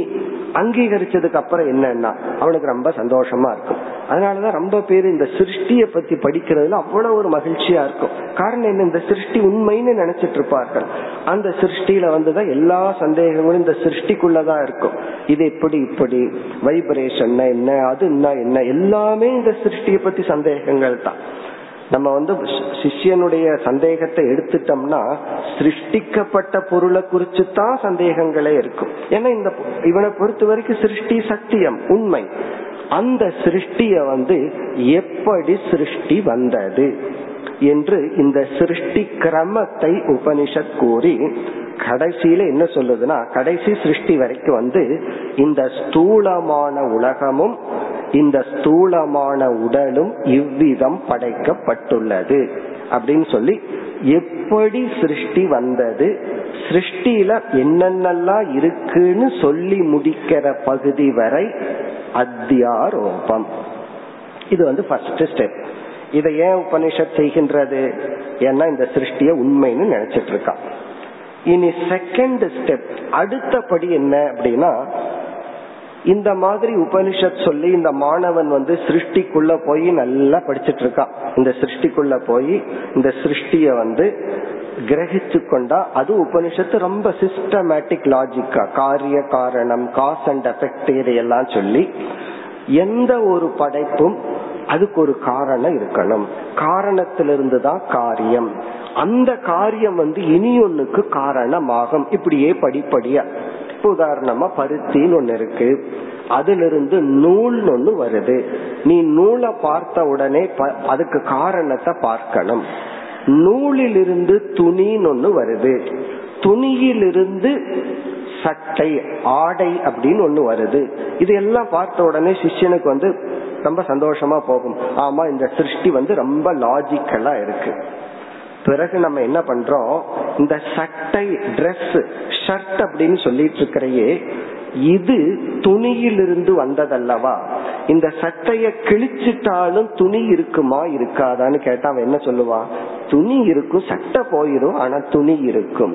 அங்கீகரிச்சதுக்கு அப்புறம் என்னன்னா அவனுக்கு ரொம்ப சந்தோஷமா இருக்கும். அதனாலதான் ரொம்ப பேர் இந்த சிருஷ்டிய பத்தி படிக்கிறதுல அவ்வளவு ஒரு மகிழ்ச்சியா இருக்கும். காரணம் என்ன? இந்த சிருஷ்டி உண்மைன்னு நினைச்சிட்டு இருப்பார்கள். அந்த சிருஷ்டியில வந்துதான் எல்லா சந்தேகங்களும் இந்த சிருஷ்டிக்குள்ளதான் இருக்கும். இது எப்படி இப்படி வைப்ரேஷன் என்ன அது என்ன என்ன எல்லாமே இந்த சிருஷ்டியை பத்தி சந்தேகங்கள் தான் நம்ம வந்து சிஷ்யனுடைய சந்தேகத்தை எடுத்துட்டோம்னா சிருஷ்டிக்கப்பட்ட பொருளை குறிச்சு தான் சந்தேகங்களே இருக்கும். ஏன்னா இந்த இவனை பொறுத்த வரைக்கும் சிருஷ்டி சத்தியம் உண்மை. அந்த சிருஷ்டிய வந்து எப்படி சிருஷ்டி வந்தது என்று இந்த சிருஷ்டி கிரமத்தை உபனிஷத் கூறி கடைசியில என்ன சொல்லுதுன்னா கடைசி சிருஷ்டி வரைக்கும் வந்து இந்த ஸ்தூலமான உலகமும் இந்த ஸ்தூலமான உடலும் இவ்விதம் படைக்கப்பட்டுள்ளது. அப்படின்னு சொல்லி எப்படி சிருஷ்டி வந்தது சிருஷ்டியில என்னென்னலாம் இருக்குன்னு சொல்லி முடிக்கிற பகுதி வரை அத்தியாரோபம். இது வந்து ஃபர்ஸ்ட் ஸ்டெப் இதை ஏன் உபனிஷத் செய்கின்றது? ஏன்னா இந்த சிருஷ்டிய உண்மைன்னு நினைச்சிட்டு இருக்கான் இனி செகண்ட் ஸ்டெப் அடுத்தபடி என்ன அப்படின்னா இந்த மாதிரி உபனிஷத் சொல்லி இந்த மாணவன் வந்து சிருஷ்டிக்குள்ள போய் நல்லா படிச்சிட்டு இருக்கான் இந்த சிருஷ்டிக்குள்ள போய் இந்த சிருஷ்டிய வந்து கிரகிச்சு கொண்டா அது உபனிஷத்து ரொம்ப சிஸ்டமேட்டிக் லாஜிக்கா காரிய காரணம் காஸ் அண்ட் எஃபெக்ட் இதையெல்லாம் சொல்லி எந்த ஒரு படைப்பும் அதுக்கு ஒரு காரணம் இருக்கணும். காரணத்திலிருந்து தான் காரியம். அந்த காரியம் வந்து இனி ஒன்னுக்கு காரணமாகும். இப்படியே படிப்படியா. உதாரணமா பருத்தின்னு ஒண்ணு இருக்கு. அதுல இருந்து நூல் ஒண்ணு வருது. நீ நூலை பார்த்த உடனே அதுக்கு காரணத்தை பார்க்கணும். நூலிலிருந்து துணின்னு ஒண்ணு வருது. துணியிலிருந்து சட்டை ஆடை அப்படின்னு ஒண்ணு வருது. இது எல்லாம் பார்த்த உடனே சிஷ்யனுக்கு வந்து ரொம்ப சந்தோஷமா போகும். ஆமா இந்த சிருஷ்டி வந்து ரொம்ப லாஜிக்கலா இருக்கு. பிறகு நம்ம என்ன பண்றோம்? இந்த சட்டை ட்ரெஸ் ஷர்ட் அப்படின்னு சொல்லிட்டு இருக்கிறையே இது துணியிலிருந்து வந்ததல்லவா? இந்த சட்டைய கிழிச்சிட்டாலும் துணி இருக்குமா இருக்காதான்னு கேட்டா அவன் என்ன சொல்லுவான் துணி இருக்கும் சட்டை போயிரும் ஆனா துணி இருக்கும்.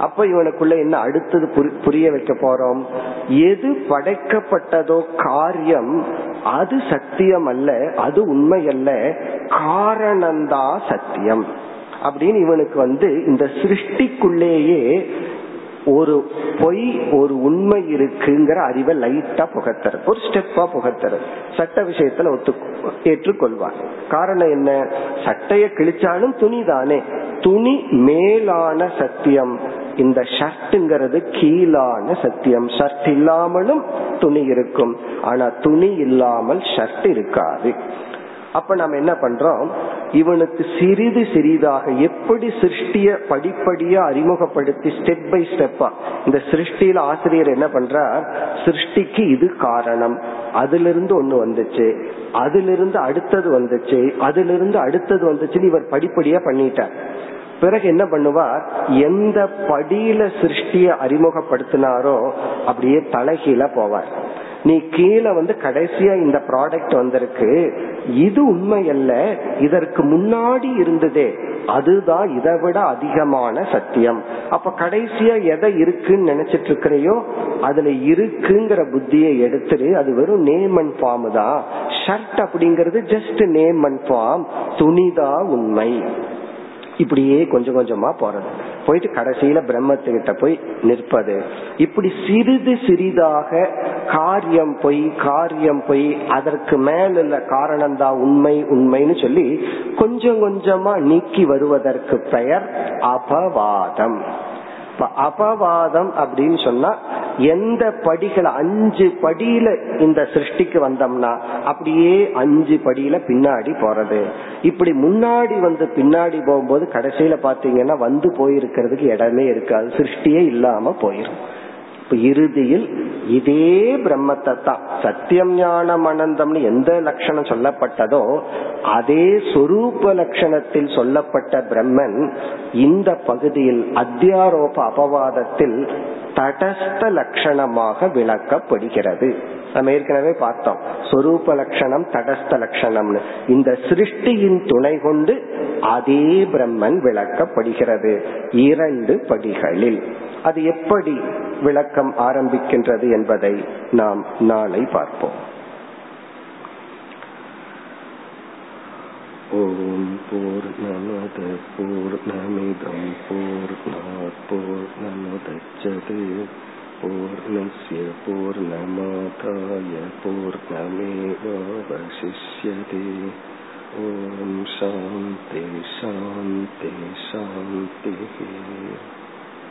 அப்ப இவனுக்குள்ள என்ன அடுத்தது புரிய வைக்க போறோம்? எது படைக்கப்பட்டதோ காரியம் அது சத்தியம் அல்ல அது உண்மை அல்ல காரணந்தா சத்தியம். அப்படின்னு இவனுக்கு வந்து இந்த சிருஷ்டிக்குள்ளேயே ஒரு பொய் ஒரு உண்மை இருக்குங்கிற அறிவை லைட்டா புகத்தறது ஒரு ஸ்டெப்பா புகத்தறது சட்ட விஷயத்துல ஒத்து ஏற்றுக்கொள்வார். காரணம் என்ன? சட்டைய கிழிச்சாலும் துணி தானே துணி மேலான சத்தியம். இந்த ஷர்ட்ங்கிறது கீழான சத்தியம். ஷர்ட் இல்லாமலும் துணி இருக்கும். ஆனா துணி இல்லாமல் ஷர்ட் இருக்காது. அப்ப நம்ம என்ன பண்றோம்? இவனுக்கு சிறிது சிறிதாக எப்படி சிருஷ்டிய படிப்படியா அறிமுகப்படுத்தி ஸ்டெப் பை ஸ்டெப்பா இந்த சிருஷ்டியில ஆசிரியர் என்ன பண்றார்? சிருஷ்டிக்கு இது காரணம். அதிலிருந்து ஒண்ணு வந்துச்சு. அதிலிருந்து அடுத்தது வந்துச்சு. அதிலிருந்து அடுத்தது வந்துச்சுன்னு இவர் படிப்படியா பண்ணிட்டார். பிறகு என்ன பண்ணுவார்? எந்த படியில சிருஷ்டிய அறிமுகப்படுத்தினாரோ அப்படியே தலைகீழ போவார். நீ கீழே வந்து கடைசியா இந்த ப்ராடக்ட் வந்திருக்கு. இது உண்மை அல்ல இதற்கு முன்னாடி இருந்ததே. அதுதான் இதை விட அதிகமான சத்தியம். அப்ப கடைசியா எதை இருக்குன்னு நினைச்சிட்டு இருக்கிறையோ அதுல இருக்குங்கிற புத்தியை எடுத்துட்டு அது வெறும் நேம் அண்ட் ஃபார்ம் தான். ஷர்ட் அப்படிங்கறது ஜஸ்ட் நேம் அண்ட் ஃபார்ம் துணிதா உண்மை. இப்படியே கொஞ்சம் கொஞ்சமா போறது. போயிட்டு கடைசியில பிரம்மத்துக்கிட்ட போய் நிற்பது. இப்படி சிறிது சிறிதாக காரியம் பொய் காரியம் பொய் அதற்கு மேல காரணம் தான் உண்மை உண்மைன்னு சொல்லி கொஞ்சம் கொஞ்சமா நீக்கி வருவதற்கு பெயர் அபவாதம். அபவாதம் அப்படின்னு சொன்னா எந்த படிகள் அஞ்சு படியில இந்த சிருஷ்டிக்கு வந்தோம்னா அப்படியே அஞ்சு படியில பின்னாடி போறது. இப்படி முன்னாடி வந்து பின்னாடி போகும்போது கடைசியில பாத்தீங்கன்னா வந்து போயிருக்கிறதுக்கு இடமே இருக்காது. சிருஷ்டியே இல்லாம போயிரும். இறுதியில் இதே பிரம்மத்தை தான் சத்தியம் ஞானம் அனந்தம்னு எந்த லட்சணம் சொல்லப்பட்டதோ அதே சொரூப லட்சணத்தில் சொல்லப்பட்ட பிரம்மன் இந்த பகுதியில் அத்தியாரோப அபவாதத்தில் தடஸ்த லட்சணமாக விளக்கப்படுகிறது. நம்ம ஏற்கனவே பார்த்தோம். சொரூப லட்சணம் தடஸ்த லட்சணம்னு. இந்த சிருஷ்டியின் துணை கொண்டு அதே பிரம்மன் விளக்கப்படுகிறது. இரண்டு படிகளில். அது எப்படி விளக்கம் ஆரம்பிக்கின்றது என்பதை நாம் நாளை பார்ப்போம் ஓம் போர் நமத போர் நமிதம் போர் போர் நமுதச்சது पूर्णस्य पूर्णमादाय पूर्णमेवावशिष्यते ॐ शान्ति शान्ति शान्तिः